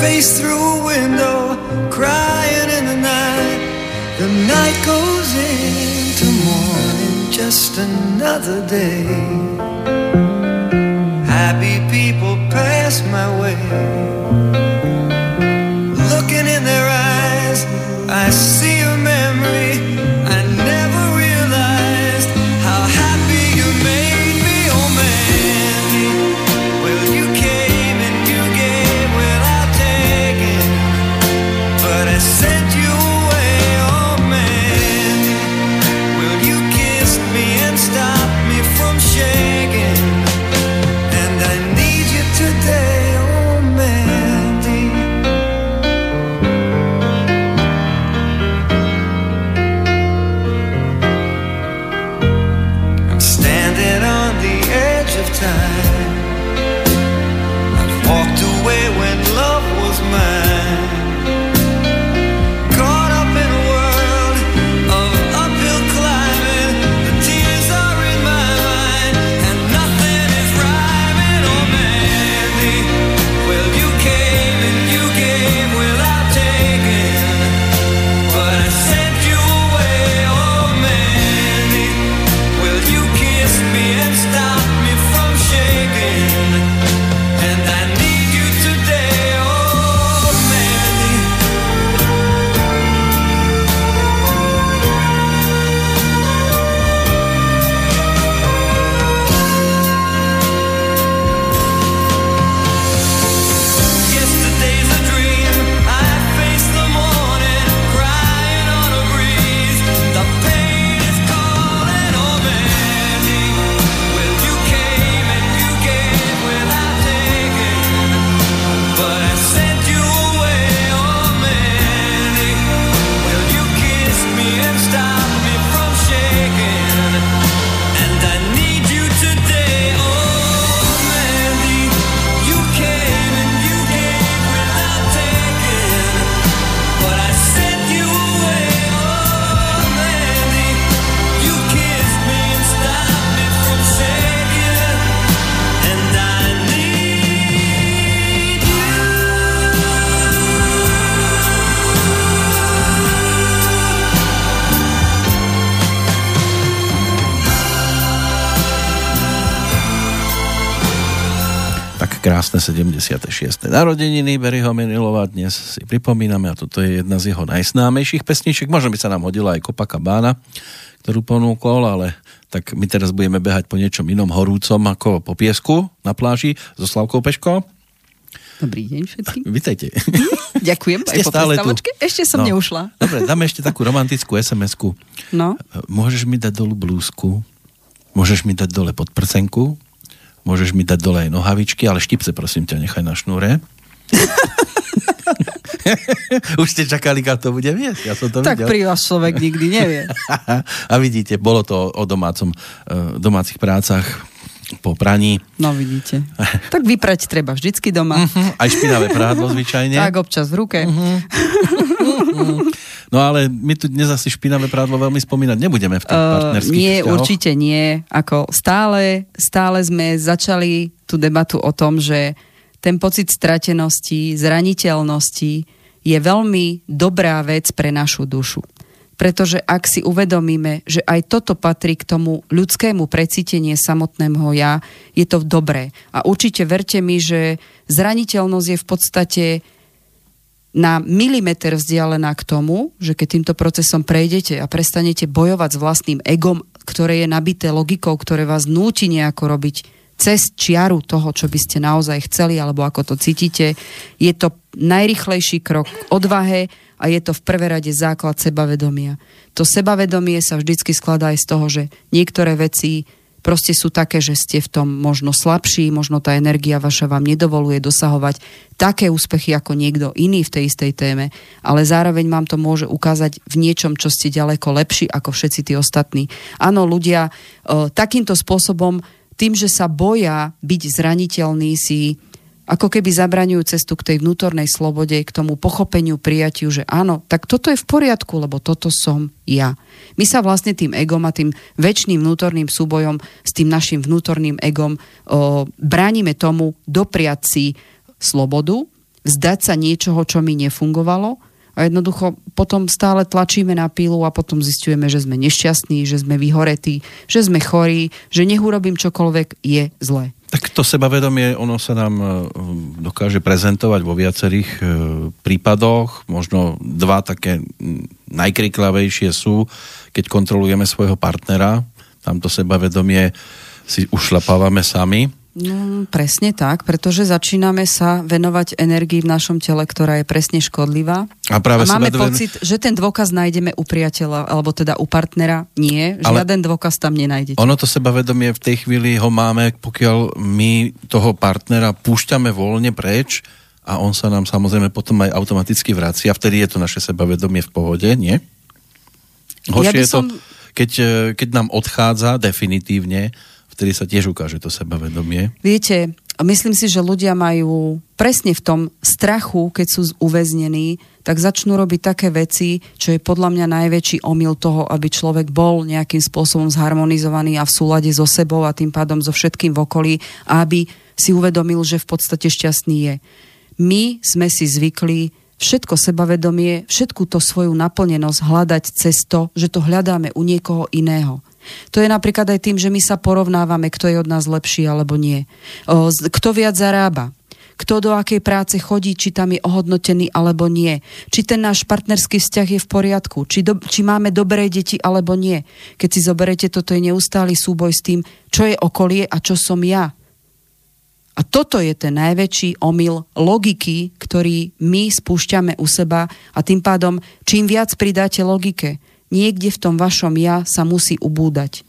Face through a window, crying in the night. The night goes into morning, just another day. Happy people pass my way. Krásne 76. narodeniny Berryho Menilova dnes si pripomíname a toto je jedna z jeho najsnámejších pesniček. Možno by sa nám hodila aj Copacabana, ktorú ponúkol, ale tak my teraz budeme behať po niečom inom horúcom ako po piesku na pláži so Slavkou Peško. Dobrý deň všetkým. Vítajte. Ďakujem, Ste aj stále tu. Ešte som no. neušla. Dobre, dáme ešte takú romantickú SMS-ku. No. Môžeš mi dať dolu blúzku, môžeš mi dať dole podprsenku, Môžeš mi dať dole aj nohavičky, ale štipce prosím ťa nechaj na šnúre. Už ste čakali, kam to bude viesť. Ja som to tak videl. pri vás človek nikdy nevie. A vidíte, bolo to o domácom, eh, domácich prácach po praní. No vidíte. Tak vyprať treba vždycky doma. Uh-huh. Aj špinavé prádlo zvyčajne. Tak občas v ruke. Uh-huh. No ale my tu dnes asi špinavé prádlo veľmi spomínať nebudeme v tých uh, partnerských Nie, vzťahoch. určite nie. Ako stále, stále sme začali tú debatu o tom, že ten pocit stratenosti, zraniteľnosti je veľmi dobrá vec pre našu dušu. Pretože ak si uvedomíme, že aj toto patrí k tomu ľudskému precítenie samotného ja, je to dobré. A určite verte mi, že zraniteľnosť je v podstate na milimeter vzdialená k tomu, že keď týmto procesom prejdete a prestanete bojovať s vlastným egom, ktoré je nabité logikou, ktoré vás núti nejako robiť cez čiaru toho, čo by ste naozaj chceli, alebo ako to cítite, je to najrychlejší krok k odvahe a je to v prvé rade základ sebavedomia. To sebavedomie sa vždycky skladá aj z toho, že niektoré veci proste sú také, že ste v tom možno slabší, možno tá energia vaša vám nedovoluje dosahovať také úspechy ako niekto iný v tej istej téme, ale zároveň vám to môže ukázať v niečom, čo ste ďaleko lepší ako všetci tí ostatní. Áno, ľudia e, takýmto spôsobom, tým, že sa boja byť zraniteľní, si ako keby zabraňujú cestu k tej vnútornej slobode, k tomu pochopeniu, prijatiu, že áno, tak toto je v poriadku, lebo toto som ja. My sa vlastne tým egom a tým väčšným vnútorným súbojom s tým našim vnútorným egom o, bránime tomu dopriať si slobodu, vzdať sa niečoho, čo mi nefungovalo a jednoducho potom stále tlačíme na pílu a potom zistujeme, že sme nešťastní, že sme vyhoretí, že sme chorí, že nech urobím čokoľvek, je zlé. Tak to sebavedomie, ono sa nám e, dokáže prezentovať vo viacerých e, prípadoch. Možno dva také najkriklavejšie sú, keď kontrolujeme svojho partnera. Tamto sebavedomie si ušlapávame sami No, presne tak, pretože začíname sa venovať energii v našom tele, ktorá je presne škodlivá. A, práve a máme dve... pocit, že ten dôkaz nájdeme u priateľa, alebo teda u partnera. Nie, Ale žiaden dôkaz tam nenájdete. Ono to sebavedomie v tej chvíli ho máme, pokiaľ my toho partnera púšťame voľne preč a on sa nám samozrejme potom aj automaticky vracia. Vtedy je to naše sebavedomie v pohode, nie? Horšie ja je to, keď, eh, keď nám odchádza definitívne vtedy sa tiež ukáže to sebavedomie. Viete, myslím si, že ľudia majú presne v tom strachu, keď sú uväznení, tak začnú robiť také veci, čo je podľa mňa najväčší omyl toho, aby človek bol nejakým spôsobom zharmonizovaný a v súlade so sebou a tým pádom so všetkým v okolí aby si uvedomil, že v podstate šťastný je. My sme si zvykli všetko sebavedomie, všetku to svoju naplnenosť hľadať cez to, že to hľadáme u niekoho iného. To je napríklad aj tým, že my sa porovnávame, kto je od nás lepší alebo nie. Kto viac zarába, kto do akej práce chodí, či tam je ohodnotený alebo nie. Či ten náš partnerský vzťah je v poriadku, či, do, či máme dobré deti alebo nie. Keď si zoberete, toto je neustály súboj s tým, čo je okolie a čo som ja. A toto je ten najväčší omyl logiky, ktorý my spúšťame u seba a tým pádom, čím viac pridáte logike, niekde v tom vašom ja sa musí ubúdať.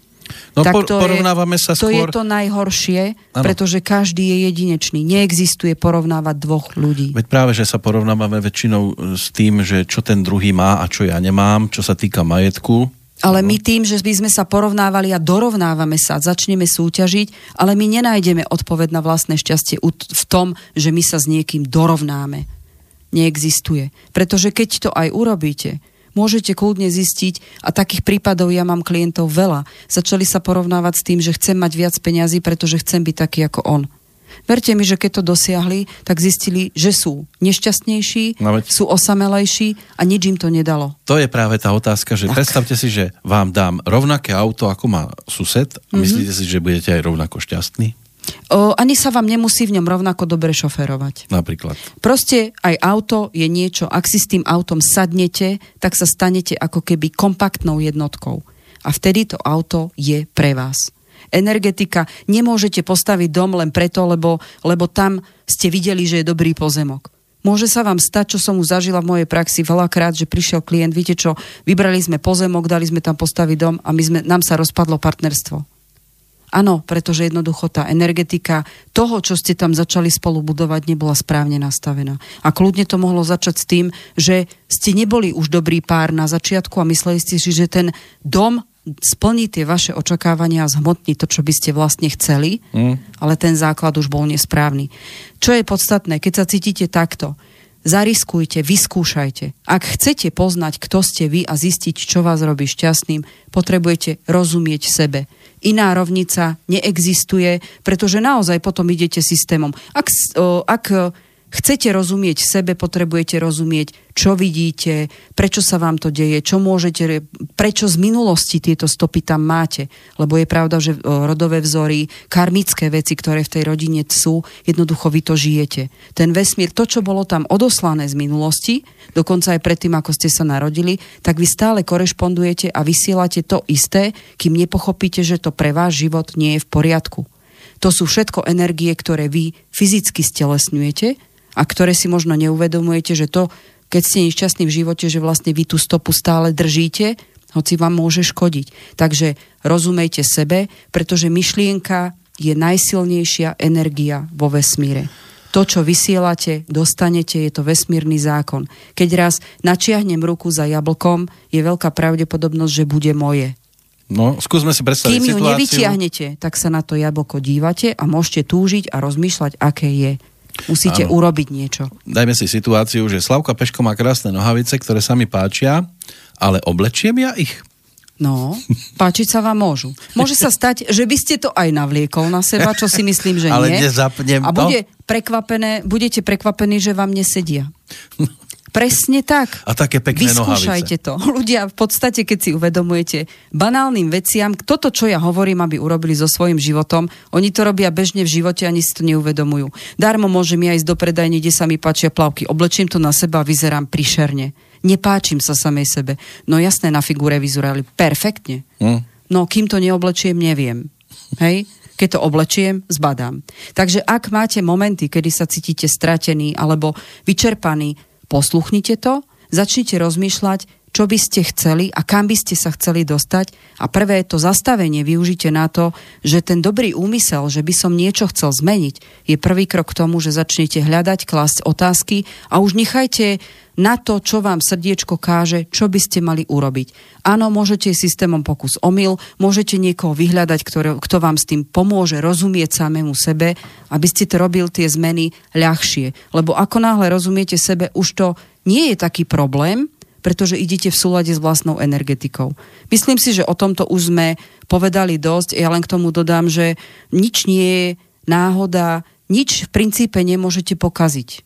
No tak to porovnávame je, sa skôr... To je to najhoršie, ano. pretože každý je jedinečný. Neexistuje porovnávať dvoch ľudí. Veď práve, že sa porovnávame väčšinou s tým, že čo ten druhý má a čo ja nemám, čo sa týka majetku. Ale my tým, že by sme sa porovnávali a dorovnávame sa, začneme súťažiť, ale my nenájdeme odpoveď na vlastné šťastie v tom, že my sa s niekým dorovnáme. Neexistuje. Pretože keď to aj urobíte, môžete kľudne zistiť, a takých prípadov ja mám klientov veľa, začali sa porovnávať s tým, že chcem mať viac peňazí, pretože chcem byť taký ako on. Verte mi, že keď to dosiahli, tak zistili, že sú nešťastnejší, no veď... sú osamelejší a nič im to nedalo. To je práve tá otázka, že tak. predstavte si, že vám dám rovnaké auto, ako má sused a mm-hmm. myslíte si, že budete aj rovnako šťastní? O, ani sa vám nemusí v ňom rovnako dobre šoferovať. Napríklad. Proste aj auto je niečo, ak si s tým autom sadnete, tak sa stanete ako keby kompaktnou jednotkou. A vtedy to auto je pre vás. Energetika, nemôžete postaviť dom len preto, lebo, lebo tam ste videli, že je dobrý pozemok. Môže sa vám stať, čo som už zažila v mojej praxi veľakrát, že prišiel klient, viete čo, vybrali sme pozemok, dali sme tam postaviť dom a my sme, nám sa rozpadlo partnerstvo Áno, pretože jednoducho tá energetika toho, čo ste tam začali spolu budovať, nebola správne nastavená. A kľudne to mohlo začať s tým, že ste neboli už dobrý pár na začiatku a mysleli ste si, že ten dom splní tie vaše očakávania a zhmotní to, čo by ste vlastne chceli, mm. ale ten základ už bol nesprávny. Čo je podstatné, keď sa cítite takto, Zariskujte, vyskúšajte. Ak chcete poznať, kto ste vy a zistiť, čo vás robí šťastným, potrebujete rozumieť sebe. Iná rovnica neexistuje, pretože naozaj potom idete systémom. Ak, ak chcete rozumieť sebe, potrebujete rozumieť, čo vidíte, prečo sa vám to deje, čo môžete, prečo z minulosti tieto stopy tam máte. Lebo je pravda, že rodové vzory, karmické veci, ktoré v tej rodine sú, jednoducho vy to žijete. Ten vesmír, to, čo bolo tam odoslané z minulosti, dokonca aj predtým, ako ste sa narodili, tak vy stále korešpondujete a vysielate to isté, kým nepochopíte, že to pre váš život nie je v poriadku. To sú všetko energie, ktoré vy fyzicky stelesňujete a ktoré si možno neuvedomujete, že to, keď ste nešťastní v živote, že vlastne vy tú stopu stále držíte, hoci vám môže škodiť. Takže rozumejte sebe, pretože myšlienka je najsilnejšia energia vo vesmíre. To, čo vysielate, dostanete, je to vesmírny zákon. Keď raz načiahnem ruku za jablkom, je veľká pravdepodobnosť, že bude moje. No, skúsme si predstaviť Kým ju situáciu. nevytiahnete, tak sa na to jablko dívate a môžete túžiť a rozmýšľať, aké je. Musíte ano. urobiť niečo. Dajme si situáciu, že Slavka Peško má krásne nohavice, ktoré sa mi páčia, ale oblečiem ja ich? No, páčiť sa vám môžu. Môže sa stať, že by ste to aj navliekol na seba, čo si myslím, že ale nie. nezapnem A bude prekvapené, budete prekvapení, že vám nesedia. Presne tak. A také pekné Vyskúšajte nohavice. to. Ľudia, v podstate, keď si uvedomujete banálnym veciam, toto, čo ja hovorím, aby urobili so svojím životom, oni to robia bežne v živote, ani si to neuvedomujú. Darmo môžem ja ísť do predajne, kde sa mi páčia plavky. Oblečím to na seba a vyzerám prišerne. Nepáčim sa samej sebe. No jasné, na figúre vyzerali perfektne. Hm. No kým to neoblečiem, neviem. Hej? keď to oblečiem, zbadám. Takže ak máte momenty, kedy sa cítite stratení alebo vyčerpaní, posluchnite to, začnite rozmýšľať, čo by ste chceli a kam by ste sa chceli dostať a prvé to zastavenie využite na to, že ten dobrý úmysel, že by som niečo chcel zmeniť, je prvý krok k tomu, že začnete hľadať, klásť otázky a už nechajte na to, čo vám srdiečko káže, čo by ste mali urobiť. Áno, môžete systémom pokus omyl, môžete niekoho vyhľadať, ktoré, kto vám s tým pomôže rozumieť samému sebe, aby ste to robil tie zmeny ľahšie. Lebo ako náhle rozumiete sebe, už to nie je taký problém, pretože idete v súlade s vlastnou energetikou. Myslím si, že o tomto už sme povedali dosť. Ja len k tomu dodám, že nič nie je náhoda, nič v princípe nemôžete pokaziť.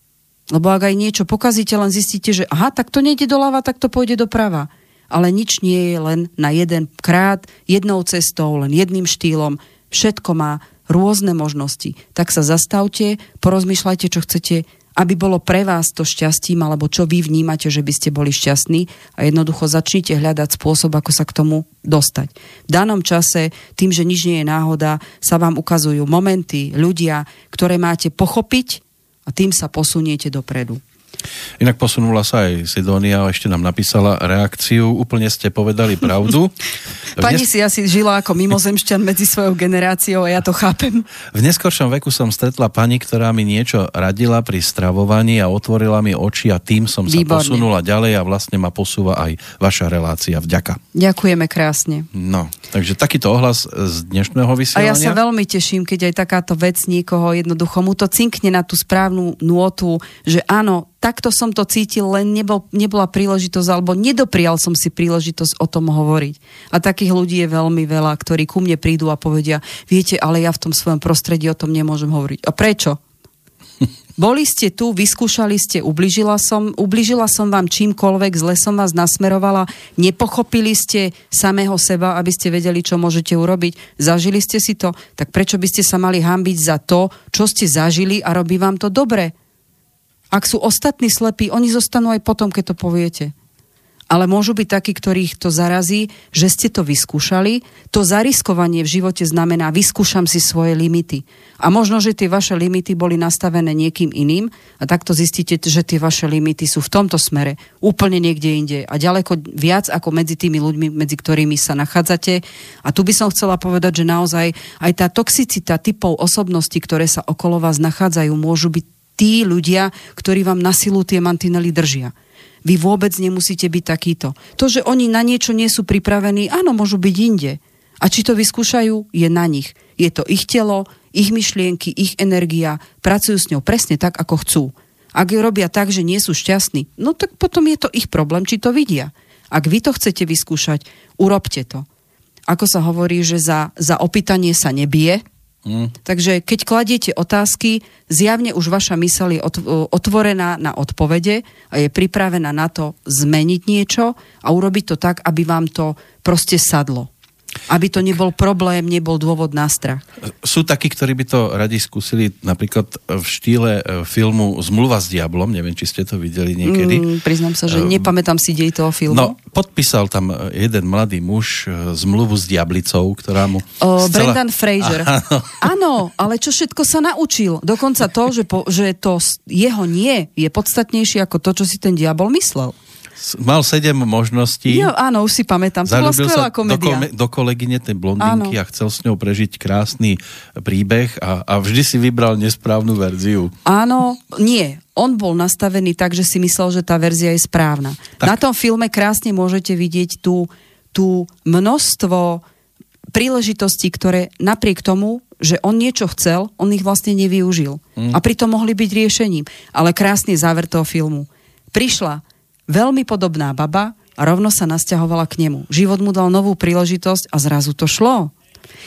Lebo ak aj niečo pokazíte, len zistíte, že aha, tak to nejde doľava, tak to pôjde doprava. Ale nič nie je len na jeden krát, jednou cestou, len jedným štýlom. Všetko má rôzne možnosti. Tak sa zastavte, porozmýšľajte, čo chcete aby bolo pre vás to šťastím, alebo čo vy vnímate, že by ste boli šťastní a jednoducho začnite hľadať spôsob, ako sa k tomu dostať. V danom čase, tým, že nič nie je náhoda, sa vám ukazujú momenty, ľudia, ktoré máte pochopiť a tým sa posuniete dopredu. Inak posunula sa aj Sidonia a ešte nám napísala reakciu. Úplne ste povedali pravdu. Pani si asi žila ako mimozemšťan medzi svojou generáciou a ja to chápem. V neskoršom veku som stretla pani, ktorá mi niečo radila pri stravovaní a otvorila mi oči a tým som sa Výborne. posunula ďalej a vlastne ma posúva aj vaša relácia. Vďaka. Ďakujeme krásne. No, takže takýto ohlas z dnešného A vysielania. ja sa veľmi teším, keď aj takáto vec niekoho jednoducho mu to cinkne na tú správnu nôtu, že áno, takto som to cítil, len nebol, nebola príležitosť, alebo nedoprial som si príležitosť o tom hovoriť. A takých ľudí je veľmi veľa, ktorí ku mne prídu a povedia, viete, ale ja v tom svojom prostredí o tom nemôžem hovoriť. A prečo? Boli ste tu, vyskúšali ste, ubližila som, ubližila som vám čímkoľvek, zle som vás nasmerovala, nepochopili ste samého seba, aby ste vedeli, čo môžete urobiť, zažili ste si to, tak prečo by ste sa mali hambiť za to, čo ste zažili a robí vám to dobre? Ak sú ostatní slepí, oni zostanú aj potom, keď to poviete. Ale môžu byť takí, ktorých to zarazí, že ste to vyskúšali. To zariskovanie v živote znamená, vyskúšam si svoje limity. A možno, že tie vaše limity boli nastavené niekým iným a takto zistíte, že tie vaše limity sú v tomto smere úplne niekde inde a ďaleko viac ako medzi tými ľuďmi, medzi ktorými sa nachádzate. A tu by som chcela povedať, že naozaj aj tá toxicita typov osobností, ktoré sa okolo vás nachádzajú, môžu byť tí ľudia, ktorí vám na silu tie mantinely držia. Vy vôbec nemusíte byť takýto. To, že oni na niečo nie sú pripravení, áno, môžu byť inde. A či to vyskúšajú, je na nich. Je to ich telo, ich myšlienky, ich energia, pracujú s ňou presne tak, ako chcú. Ak robia tak, že nie sú šťastní, no tak potom je to ich problém, či to vidia. Ak vy to chcete vyskúšať, urobte to. Ako sa hovorí, že za, za opýtanie sa nebije, Mm. Takže keď kladiete otázky, zjavne už vaša mysel je otvorená na odpovede a je pripravená na to zmeniť niečo a urobiť to tak, aby vám to proste sadlo. Aby to nebol problém, nebol dôvod na strach. Sú takí, ktorí by to radi skúsili napríklad v štýle e, filmu Zmluva s diablom, neviem, či ste to videli niekedy. Mm, priznám sa, že um, nepamätám si dej toho filmu. No, podpísal tam jeden mladý muž e, zmluvu s diablicou, ktorá mu... O, scela... Brendan Fraser. Áno. Áno, ale čo všetko sa naučil. Dokonca to, že, po, že to jeho nie je podstatnejšie ako to, čo si ten diabol myslel mal sedem možností. Jo, áno, už si pamätám. To bola skvelá komédia. Do, do kolegyne tej blondinky áno. a chcel s ňou prežiť krásny príbeh a, a vždy si vybral nesprávnu verziu. Áno, nie. On bol nastavený tak, že si myslel, že tá verzia je správna. Tak. Na tom filme krásne môžete vidieť tú, tú množstvo príležitostí, ktoré napriek tomu, že on niečo chcel, on ich vlastne nevyužil. Mm. A pritom mohli byť riešením. Ale krásny záver toho filmu. Prišla veľmi podobná baba a rovno sa nasťahovala k nemu. Život mu dal novú príležitosť a zrazu to šlo.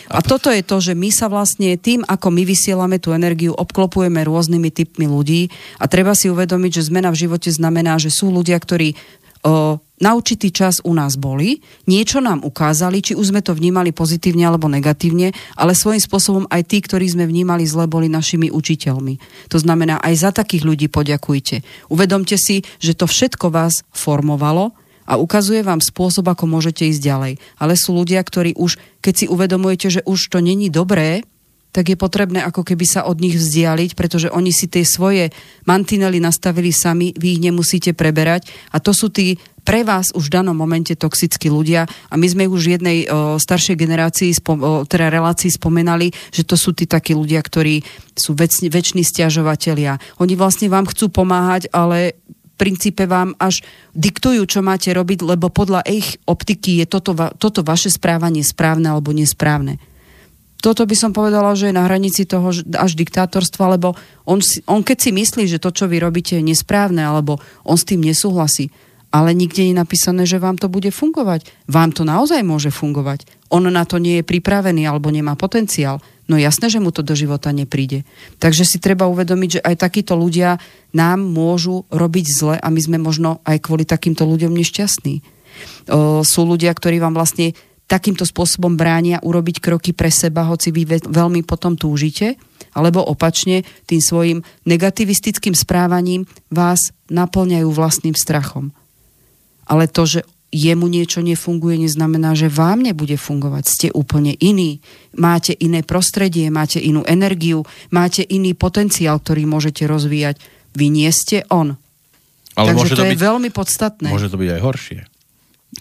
A toto je to, že my sa vlastne tým, ako my vysielame tú energiu, obklopujeme rôznymi typmi ľudí a treba si uvedomiť, že zmena v živote znamená, že sú ľudia, ktorí o, na určitý čas u nás boli, niečo nám ukázali, či už sme to vnímali pozitívne alebo negatívne, ale svojím spôsobom aj tí, ktorí sme vnímali zle, boli našimi učiteľmi. To znamená, aj za takých ľudí poďakujte. Uvedomte si, že to všetko vás formovalo a ukazuje vám spôsob, ako môžete ísť ďalej. Ale sú ľudia, ktorí už, keď si uvedomujete, že už to není dobré, tak je potrebné ako keby sa od nich vzdialiť, pretože oni si tie svoje mantinely nastavili sami, vy ich nemusíte preberať a to sú tí pre vás už v danom momente toxickí ľudia a my sme už v jednej o, staršej generácii, spom, o, teda relácii spomenali, že to sú tí takí ľudia, ktorí sú väčšní, väčšní stiažovateľia. Oni vlastne vám chcú pomáhať, ale princípe vám až diktujú, čo máte robiť, lebo podľa ich optiky je toto, toto vaše správanie správne alebo nesprávne toto by som povedala, že je na hranici toho až diktátorstva, lebo on, on keď si myslí, že to, čo vy robíte, je nesprávne, alebo on s tým nesúhlasí, ale nikde je napísané, že vám to bude fungovať. Vám to naozaj môže fungovať. On na to nie je pripravený alebo nemá potenciál. No jasné, že mu to do života nepríde. Takže si treba uvedomiť, že aj takíto ľudia nám môžu robiť zle a my sme možno aj kvôli takýmto ľuďom nešťastní. O, sú ľudia, ktorí vám vlastne takýmto spôsobom bránia urobiť kroky pre seba, hoci vy veľmi potom túžite, alebo opačne tým svojim negativistickým správaním vás naplňajú vlastným strachom. Ale to, že jemu niečo nefunguje, neznamená, že vám nebude fungovať. Ste úplne iný. Máte iné prostredie, máte inú energiu, máte iný potenciál, ktorý môžete rozvíjať. Vy nie ste on. Ale Takže to, to je byť, veľmi podstatné. Môže to byť aj horšie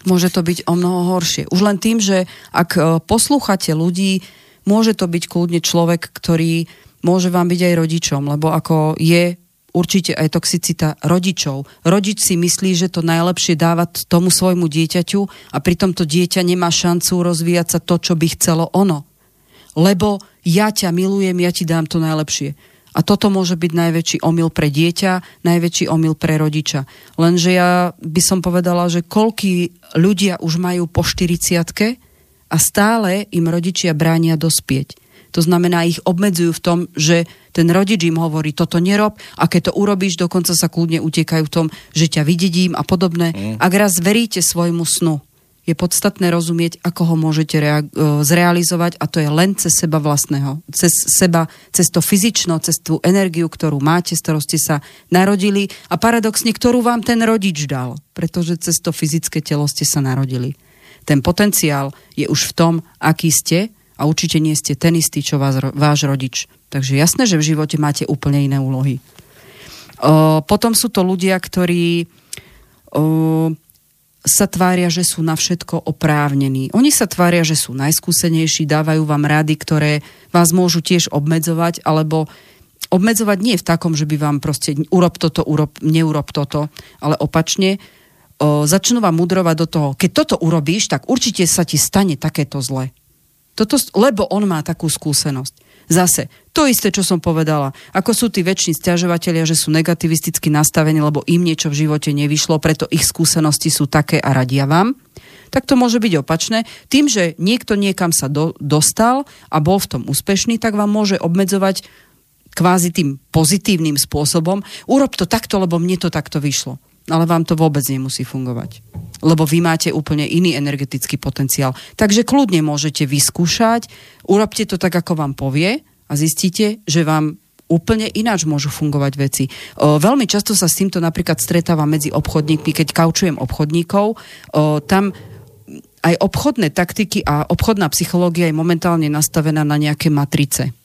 môže to byť o mnoho horšie. Už len tým, že ak e, poslúchate ľudí, môže to byť kľudne človek, ktorý môže vám byť aj rodičom, lebo ako je určite aj toxicita rodičov. Rodič si myslí, že to najlepšie dávať tomu svojmu dieťaťu a pritom to dieťa nemá šancu rozvíjať sa to, čo by chcelo ono. Lebo ja ťa milujem, ja ti dám to najlepšie. A toto môže byť najväčší omyl pre dieťa, najväčší omyl pre rodiča. Lenže ja by som povedala, že koľký ľudia už majú po 40 a stále im rodičia bránia dospieť. To znamená, ich obmedzujú v tom, že ten rodič im hovorí, toto nerob a keď to urobíš, dokonca sa kľudne utekajú v tom, že ťa vydedím a podobné. Mm. Ak raz veríte svojmu snu, je podstatné rozumieť, ako ho môžete rea- e, zrealizovať a to je len cez seba vlastného. Cez seba, cez to fyzično, cez tú energiu, ktorú máte, z ktorou ste sa narodili a paradoxne, ktorú vám ten rodič dal, pretože cez to fyzické telo ste sa narodili. Ten potenciál je už v tom, aký ste a určite nie ste ten istý, čo vás, váš rodič. Takže jasné, že v živote máte úplne iné úlohy. O, potom sú to ľudia, ktorí o, sa tvária, že sú na všetko oprávnení. Oni sa tvária, že sú najskúsenejší, dávajú vám rady, ktoré vás môžu tiež obmedzovať, alebo obmedzovať nie v takom, že by vám proste urob toto, urob, neurob toto, ale opačne o, začnú vám mudrovať do toho, keď toto urobíš, tak určite sa ti stane takéto zle. Toto, lebo on má takú skúsenosť. Zase, to isté, čo som povedala. Ako sú tí väčšini stiažovateľia, že sú negativisticky nastavení, lebo im niečo v živote nevyšlo, preto ich skúsenosti sú také a radia vám tak to môže byť opačné. Tým, že niekto niekam sa do, dostal a bol v tom úspešný, tak vám môže obmedzovať kvázi tým pozitívnym spôsobom. Urob to takto, lebo mne to takto vyšlo. Ale vám to vôbec nemusí fungovať. Lebo vy máte úplne iný energetický potenciál. Takže kľudne môžete vyskúšať, urobte to tak, ako vám povie a zistíte, že vám úplne ináč môžu fungovať veci. O, veľmi často sa s týmto napríklad stretáva medzi obchodníkmi, keď kaučujem obchodníkov. O, tam aj obchodné taktiky a obchodná psychológia je momentálne nastavená na nejaké matrice.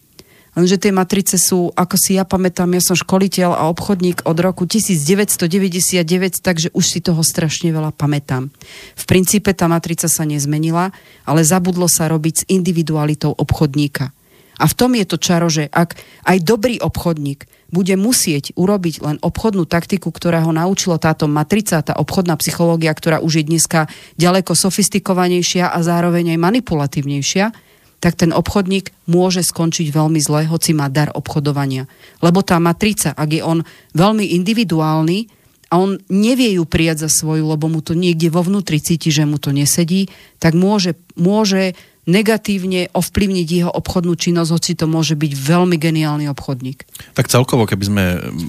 Lenže tie matrice sú, ako si ja pamätám, ja som školiteľ a obchodník od roku 1999, takže už si toho strašne veľa pamätám. V princípe tá matrica sa nezmenila, ale zabudlo sa robiť s individualitou obchodníka. A v tom je to čaro, že ak aj dobrý obchodník bude musieť urobiť len obchodnú taktiku, ktorá ho naučila táto matrica, tá obchodná psychológia, ktorá už je dneska ďaleko sofistikovanejšia a zároveň aj manipulatívnejšia, tak ten obchodník môže skončiť veľmi zle, hoci má dar obchodovania. Lebo tá matrica, ak je on veľmi individuálny a on nevie ju prijať za svoju, lebo mu to niekde vo vnútri cíti, že mu to nesedí, tak môže, môže negatívne ovplyvniť jeho obchodnú činnosť, hoci to môže byť veľmi geniálny obchodník. Tak celkovo, keby sme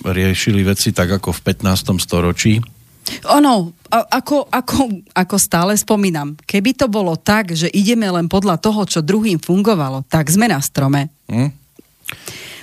riešili veci tak ako v 15. storočí, ono, ako, ako, ako stále spomínam, keby to bolo tak, že ideme len podľa toho, čo druhým fungovalo, tak sme na strome. Hm?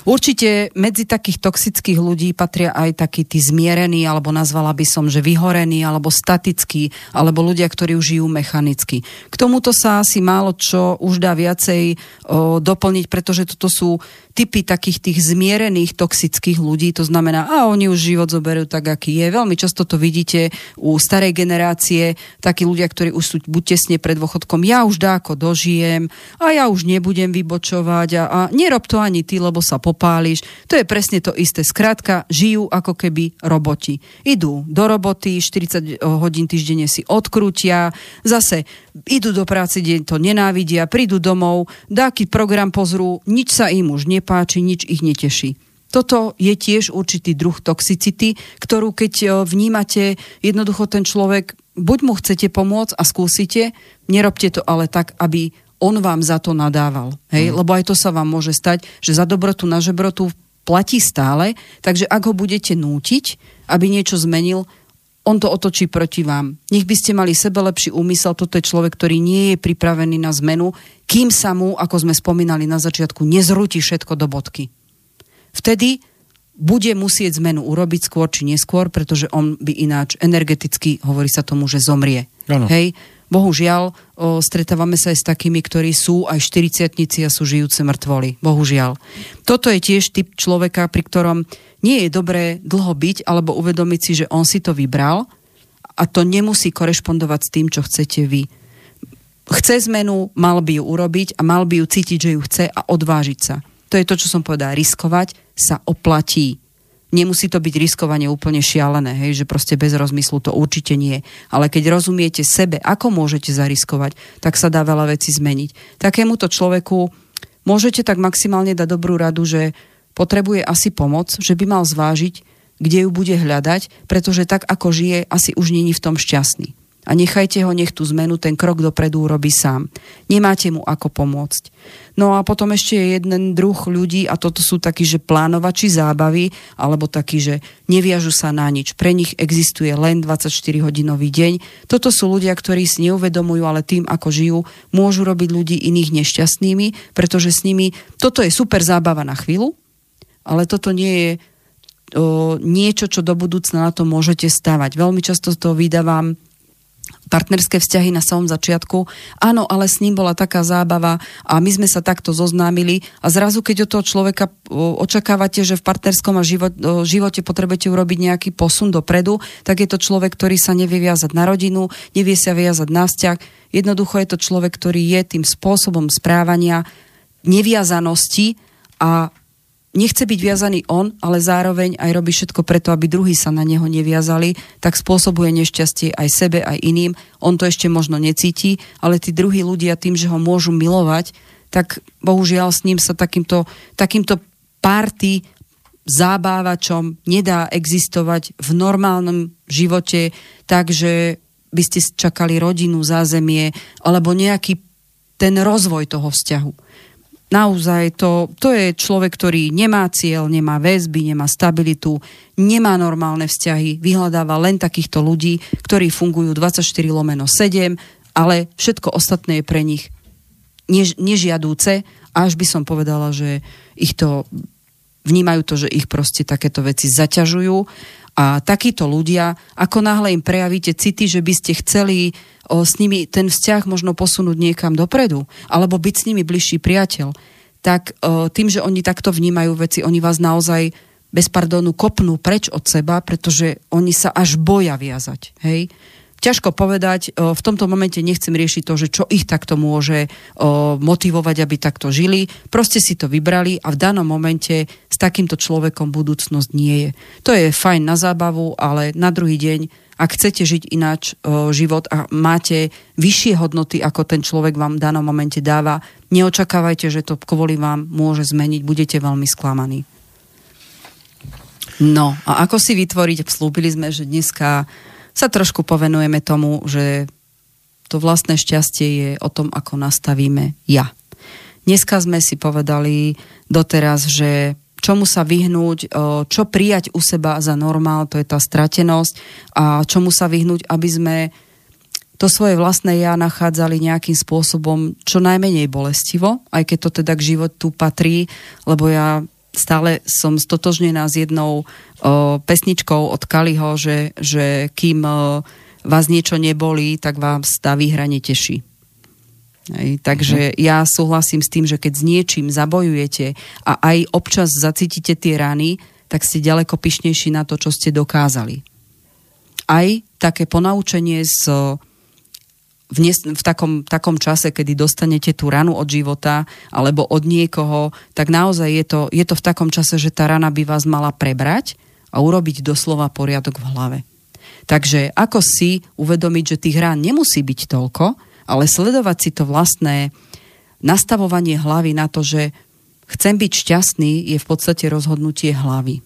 Určite medzi takých toxických ľudí patria aj takí tí zmierení, alebo nazvala by som, že vyhorení, alebo statickí, alebo ľudia, ktorí už žijú mechanicky. K tomuto sa asi málo čo už dá viacej o, doplniť, pretože toto sú typy takých tých zmierených toxických ľudí, to znamená, a oni už život zoberú tak, aký je. Veľmi často to vidíte u starej generácie, takí ľudia, ktorí už sú buď tesne pred dôchodkom, ja už dáko dožijem a ja už nebudem vybočovať a, a nerob to ani ty, lebo sa popáliš. To je presne to isté. Skrátka, žijú ako keby roboti. Idú do roboty, 40 hodín týždenne si odkrútia, zase idú do práce, deň to nenávidia, prídu domov, dáky program pozrú, nič sa im už nepáči nepáči, nič ich neteší. Toto je tiež určitý druh toxicity, ktorú keď e, vnímate, jednoducho ten človek, buď mu chcete pomôcť a skúsite, nerobte to ale tak, aby on vám za to nadával. Hej? Mm. Lebo aj to sa vám môže stať, že za dobrotu na žebrotu platí stále, takže ak ho budete nútiť, aby niečo zmenil, on to otočí proti vám. Nech by ste mali sebe lepší úmysel, toto je človek, ktorý nie je pripravený na zmenu, kým sa mu, ako sme spomínali na začiatku, nezrúti všetko do bodky. Vtedy bude musieť zmenu urobiť skôr či neskôr, pretože on by ináč energeticky, hovorí sa tomu, že zomrie. Ano. Hej, bohužiaľ, o, stretávame sa aj s takými, ktorí sú aj 40 a sú žijúce mŕtvoly. Bohužiaľ. Toto je tiež typ človeka, pri ktorom nie je dobré dlho byť, alebo uvedomiť si, že on si to vybral a to nemusí korešpondovať s tým, čo chcete vy chce zmenu, mal by ju urobiť a mal by ju cítiť, že ju chce a odvážiť sa. To je to, čo som povedala. Riskovať sa oplatí. Nemusí to byť riskovanie úplne šialené, hej, že proste bez rozmyslu to určite nie. Ale keď rozumiete sebe, ako môžete zariskovať, tak sa dá veľa vecí zmeniť. Takémuto človeku môžete tak maximálne dať dobrú radu, že potrebuje asi pomoc, že by mal zvážiť, kde ju bude hľadať, pretože tak, ako žije, asi už není v tom šťastný a nechajte ho, nech tú zmenu, ten krok dopredu urobí sám. Nemáte mu ako pomôcť. No a potom ešte je jeden druh ľudí a toto sú takí, že plánovači zábavy alebo takí, že neviažu sa na nič. Pre nich existuje len 24-hodinový deň. Toto sú ľudia, ktorí si neuvedomujú, ale tým, ako žijú, môžu robiť ľudí iných nešťastnými, pretože s nimi toto je super zábava na chvíľu, ale toto nie je o, niečo, čo do budúcna na to môžete stavať. Veľmi často to vydávam partnerské vzťahy na samom začiatku. Áno, ale s ním bola taká zábava a my sme sa takto zoznámili a zrazu, keď od toho človeka očakávate, že v partnerskom a život, živote potrebujete urobiť nejaký posun dopredu, tak je to človek, ktorý sa nevie viazať na rodinu, nevie sa viazať na vzťah. Jednoducho je to človek, ktorý je tým spôsobom správania neviazanosti a nechce byť viazaný on, ale zároveň aj robí všetko preto, aby druhí sa na neho neviazali, tak spôsobuje nešťastie aj sebe, aj iným. On to ešte možno necíti, ale tí druhí ľudia tým, že ho môžu milovať, tak bohužiaľ s ním sa takýmto, takýmto party zábávačom nedá existovať v normálnom živote, takže by ste čakali rodinu, zázemie alebo nejaký ten rozvoj toho vzťahu. Naozaj to, to je človek, ktorý nemá cieľ, nemá väzby, nemá stabilitu, nemá normálne vzťahy, vyhľadáva len takýchto ľudí, ktorí fungujú 24 lomeno 7, ale všetko ostatné je pre nich než, nežiadúce, až by som povedala, že ich to vnímajú to, že ich proste takéto veci zaťažujú. A takíto ľudia, ako náhle im prejavíte city, že by ste chceli s nimi ten vzťah možno posunúť niekam dopredu, alebo byť s nimi bližší priateľ, tak tým, že oni takto vnímajú veci, oni vás naozaj bez pardónu kopnú preč od seba, pretože oni sa až boja viazať. Hej? ťažko povedať, v tomto momente nechcem riešiť to, že čo ich takto môže motivovať, aby takto žili. Proste si to vybrali a v danom momente s takýmto človekom budúcnosť nie je. To je fajn na zábavu, ale na druhý deň, ak chcete žiť ináč život a máte vyššie hodnoty, ako ten človek vám v danom momente dáva, neočakávajte, že to kvôli vám môže zmeniť, budete veľmi sklamaní. No a ako si vytvoriť, vslúbili sme, že dneska sa trošku povenujeme tomu, že to vlastné šťastie je o tom, ako nastavíme ja. Dneska sme si povedali doteraz, že čomu sa vyhnúť, čo prijať u seba za normál, to je tá stratenosť a čomu sa vyhnúť, aby sme to svoje vlastné ja nachádzali nejakým spôsobom čo najmenej bolestivo, aj keď to teda k životu patrí, lebo ja stále som stotožnená s jednou o, pesničkou od Kaliho, že, že kým o, vás niečo nebolí, tak vám tá výhra neteší. Hej, takže uh-huh. ja súhlasím s tým, že keď s niečím zabojujete a aj občas zacítite tie rany, tak ste ďaleko pyšnejší na to, čo ste dokázali. Aj také ponaučenie z v, nes- v takom, takom čase, kedy dostanete tú ranu od života alebo od niekoho, tak naozaj je to, je to v takom čase, že tá rana by vás mala prebrať a urobiť doslova poriadok v hlave. Takže ako si uvedomiť, že tých rán nemusí byť toľko, ale sledovať si to vlastné nastavovanie hlavy na to, že chcem byť šťastný, je v podstate rozhodnutie hlavy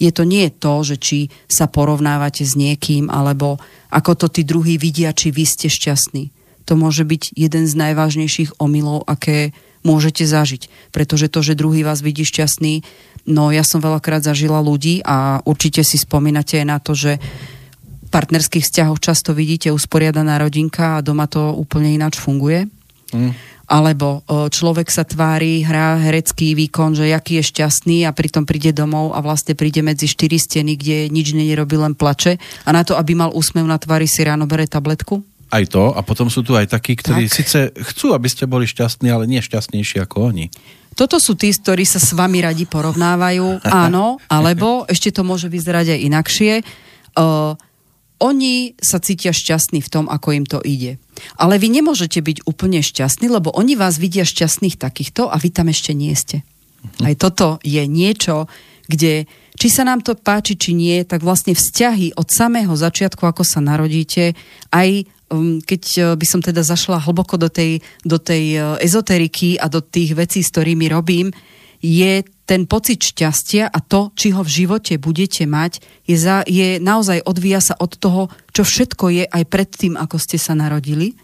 je to nie to, že či sa porovnávate s niekým, alebo ako to tí druhí vidia, či vy ste šťastní. To môže byť jeden z najvážnejších omylov, aké môžete zažiť. Pretože to, že druhý vás vidí šťastný, no ja som veľakrát zažila ľudí a určite si spomínate aj na to, že partnerských vzťahoch často vidíte usporiadaná rodinka a doma to úplne ináč funguje. Mm alebo človek sa tvári, hrá herecký výkon, že jaký je šťastný a pritom príde domov a vlastne príde medzi štyri steny, kde nič nerobí, len plače a na to, aby mal úsmev na tvári, si ráno bere tabletku? Aj to, a potom sú tu aj takí, ktorí tak. síce chcú, aby ste boli šťastní, ale nie šťastnejší ako oni. Toto sú tí, ktorí sa s vami radi porovnávajú, áno, alebo ešte to môže vyzerať aj inakšie. Uh, oni sa cítia šťastní v tom, ako im to ide. Ale vy nemôžete byť úplne šťastní, lebo oni vás vidia šťastných takýchto a vy tam ešte nie ste. Mhm. Aj toto je niečo, kde či sa nám to páči, či nie, tak vlastne vzťahy od samého začiatku, ako sa narodíte, aj um, keď uh, by som teda zašla hlboko do tej, do tej uh, ezoteriky a do tých vecí, s ktorými robím, je ten pocit šťastia a to, či ho v živote budete mať, je, za, je naozaj odvíja sa od toho, čo všetko je aj pred tým, ako ste sa narodili,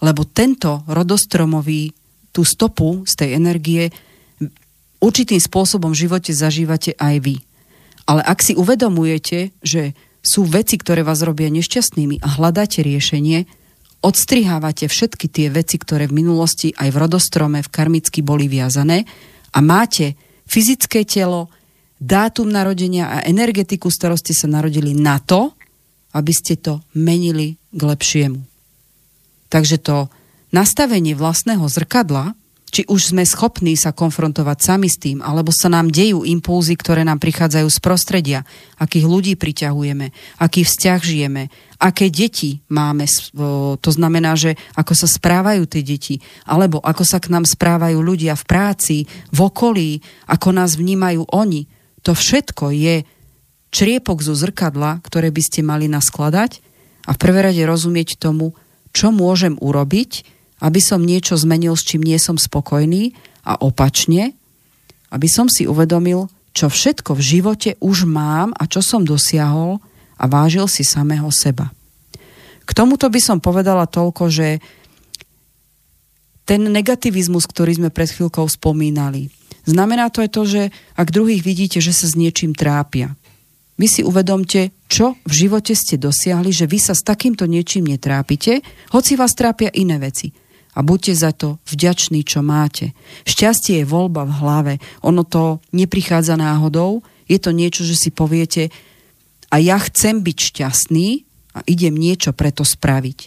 lebo tento rodostromový, tú stopu z tej energie určitým spôsobom v živote zažívate aj vy. Ale ak si uvedomujete, že sú veci, ktoré vás robia nešťastnými a hľadáte riešenie, odstrihávate všetky tie veci, ktoré v minulosti aj v rodostrome, v karmicky boli viazané a máte fyzické telo, dátum narodenia a energetiku, ste sa narodili na to, aby ste to menili k lepšiemu. Takže to nastavenie vlastného zrkadla či už sme schopní sa konfrontovať sami s tým, alebo sa nám dejú impulzy, ktoré nám prichádzajú z prostredia, akých ľudí priťahujeme, aký vzťah žijeme, aké deti máme, to znamená, že ako sa správajú tie deti, alebo ako sa k nám správajú ľudia v práci, v okolí, ako nás vnímajú oni. To všetko je čriepok zo zrkadla, ktoré by ste mali naskladať a v prvé rade rozumieť tomu, čo môžem urobiť, aby som niečo zmenil, s čím nie som spokojný a opačne, aby som si uvedomil, čo všetko v živote už mám a čo som dosiahol a vážil si samého seba. K tomuto by som povedala toľko, že ten negativizmus, ktorý sme pred chvíľkou spomínali, znamená to aj to, že ak druhých vidíte, že sa s niečím trápia, vy si uvedomte, čo v živote ste dosiahli, že vy sa s takýmto niečím netrápite, hoci vás trápia iné veci. A buďte za to vďační, čo máte. Šťastie je voľba v hlave. Ono to neprichádza náhodou. Je to niečo, že si poviete a ja chcem byť šťastný a idem niečo preto spraviť.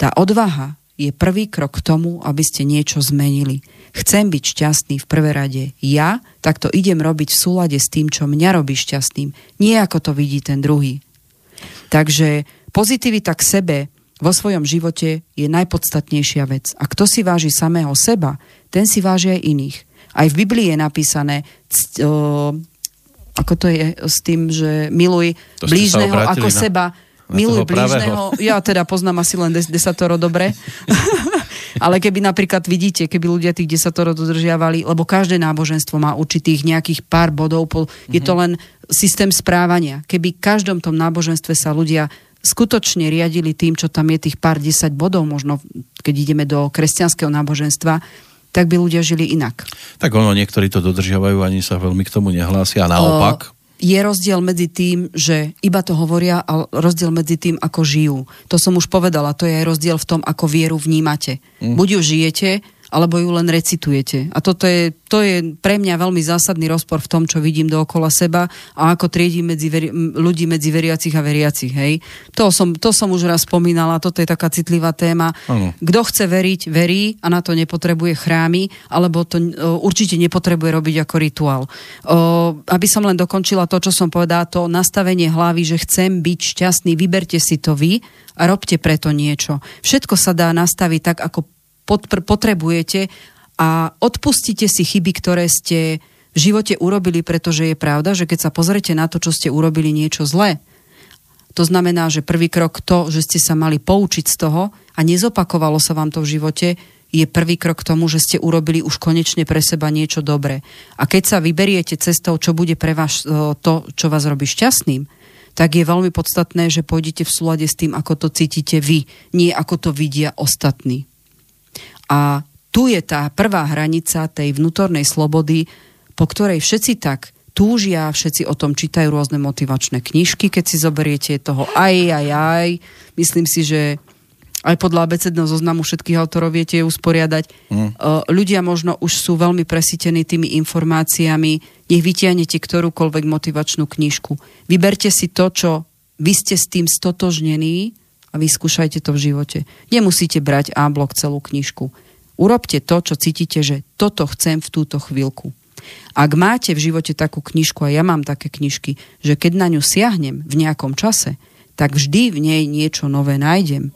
Tá odvaha je prvý krok k tomu, aby ste niečo zmenili. Chcem byť šťastný v prvé rade ja, tak to idem robiť v súlade s tým, čo mňa robí šťastným. Nie ako to vidí ten druhý. Takže pozitivita k sebe vo svojom živote je najpodstatnejšia vec. A kto si váži samého seba, ten si váži aj iných. Aj v Biblii je napísané, ako to je s tým, že miluj to blížneho ako na... seba miluj blížneho. Ja teda poznám asi len des, desatoro dobre. Ale keby napríklad vidíte, keby ľudia tých desatoro dodržiavali, lebo každé náboženstvo má určitých nejakých pár bodov, je to mhm. len systém správania. Keby každom tom náboženstve sa ľudia skutočne riadili tým, čo tam je tých pár desať bodov, možno keď ideme do kresťanského náboženstva, tak by ľudia žili inak. Tak ono, niektorí to dodržiavajú, ani sa veľmi k tomu nehlásia, naopak. O, je rozdiel medzi tým, že iba to hovoria a rozdiel medzi tým, ako žijú. To som už povedala, to je aj rozdiel v tom, ako vieru vnímate. Mm. Buď ju žijete, alebo ju len recitujete. A toto je, to je pre mňa veľmi zásadný rozpor v tom, čo vidím dookola seba a ako triedím medzi veri, ľudí medzi veriacich a veriacich. Hej. To, som, to som už raz spomínala, toto je taká citlivá téma. Kto chce veriť, verí a na to nepotrebuje chrámy, alebo to o, určite nepotrebuje robiť ako rituál. O, aby som len dokončila to, čo som povedala, to nastavenie hlavy, že chcem byť šťastný, vyberte si to vy a robte preto niečo. Všetko sa dá nastaviť tak, ako potrebujete a odpustite si chyby, ktoré ste v živote urobili, pretože je pravda, že keď sa pozrete na to, čo ste urobili niečo zlé, to znamená, že prvý krok to, že ste sa mali poučiť z toho a nezopakovalo sa vám to v živote, je prvý krok k tomu, že ste urobili už konečne pre seba niečo dobré. A keď sa vyberiete cestou, čo bude pre vás e, to, čo vás robí šťastným, tak je veľmi podstatné, že pôjdete v súlade s tým, ako to cítite vy, nie ako to vidia ostatní. A tu je tá prvá hranica tej vnútornej slobody, po ktorej všetci tak túžia, všetci o tom čítajú rôzne motivačné knižky, keď si zoberiete toho aj, aj, aj. Myslím si, že aj podľa abecedného zoznamu všetkých autorov viete ju usporiadať. Mm. Ľudia možno už sú veľmi presítení tými informáciami. Nech vytiahnete ktorúkoľvek motivačnú knižku. Vyberte si to, čo vy ste s tým stotožnení a vyskúšajte to v živote. Nemusíte brať A blok celú knižku. Urobte to, čo cítite, že toto chcem v túto chvíľku. Ak máte v živote takú knižku, a ja mám také knižky, že keď na ňu siahnem v nejakom čase, tak vždy v nej niečo nové nájdem,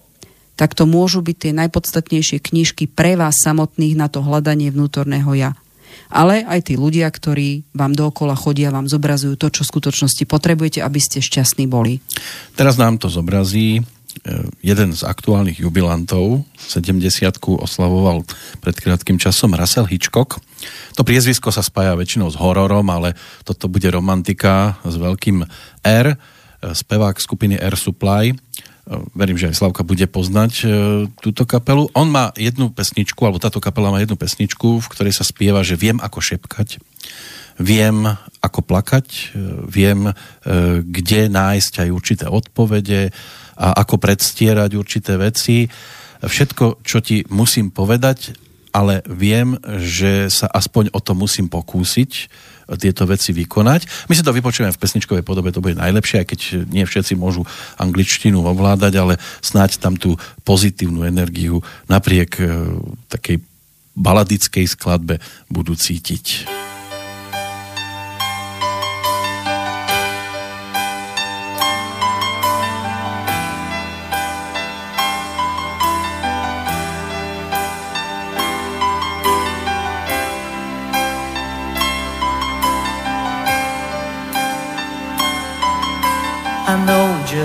tak to môžu byť tie najpodstatnejšie knižky pre vás samotných na to hľadanie vnútorného ja. Ale aj tí ľudia, ktorí vám dookola chodia, vám zobrazujú to, čo v skutočnosti potrebujete, aby ste šťastní boli. Teraz nám to zobrazí jeden z aktuálnych jubilantov, 70 oslavoval pred krátkým časom Russell Hitchcock. To priezvisko sa spája väčšinou s hororom, ale toto bude romantika s veľkým R, e, spevák skupiny Air Supply. E, verím, že aj Slavka bude poznať túto kapelu. On má jednu pesničku, alebo táto kapela má jednu pesničku, v ktorej sa spieva, že viem ako šepkať, viem ako plakať, viem kde nájsť aj určité odpovede, a ako predstierať určité veci. Všetko, čo ti musím povedať, ale viem, že sa aspoň o to musím pokúsiť tieto veci vykonať. My si to vypočujeme v pesničkovej podobe, to bude najlepšie, aj keď nie všetci môžu angličtinu ovládať, ale snáď tam tú pozitívnu energiu napriek e, takej baladickej skladbe budú cítiť.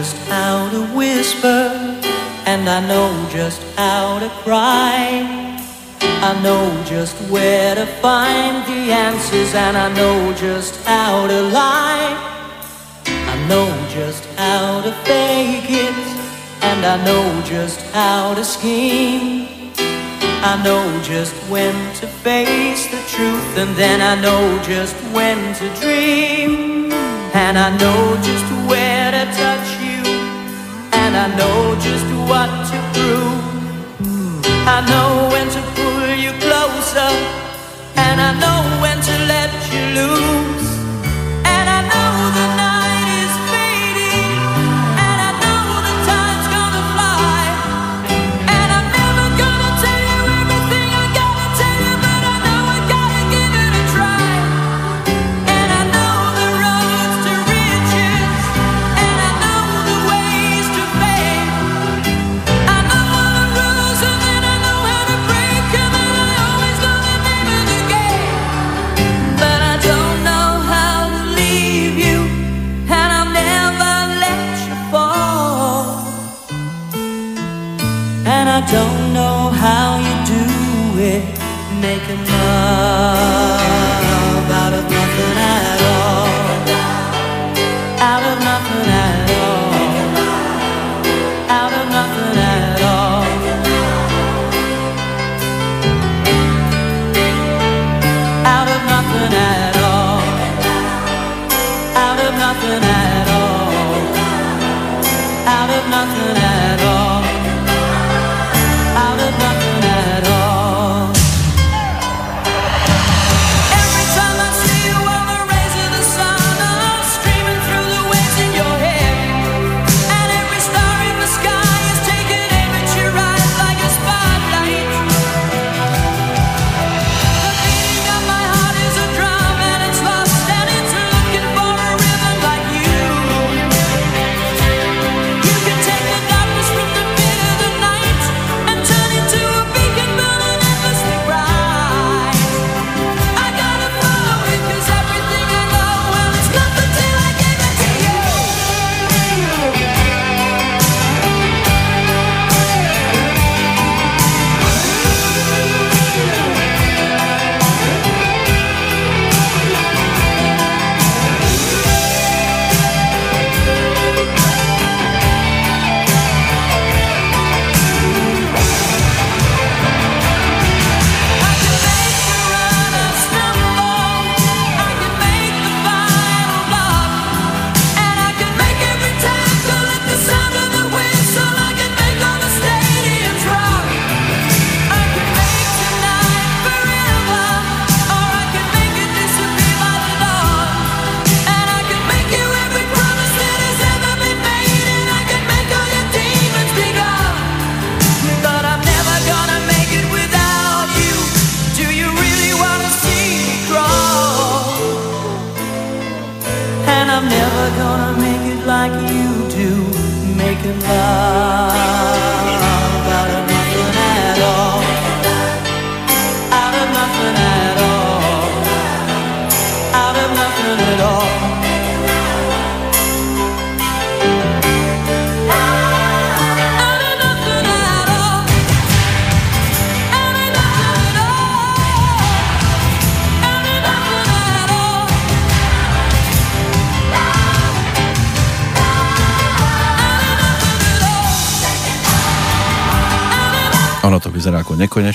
Just how to whisper and I know just how to cry. I know just where to find the answers, and I know just how to lie. I know just how to fake it, and I know just how to scheme. I know just when to face the truth, and then I know just when to dream. And I know just where to touch and I know just what to prove. I know when to pull you closer, and I know when to let you loose. And I know the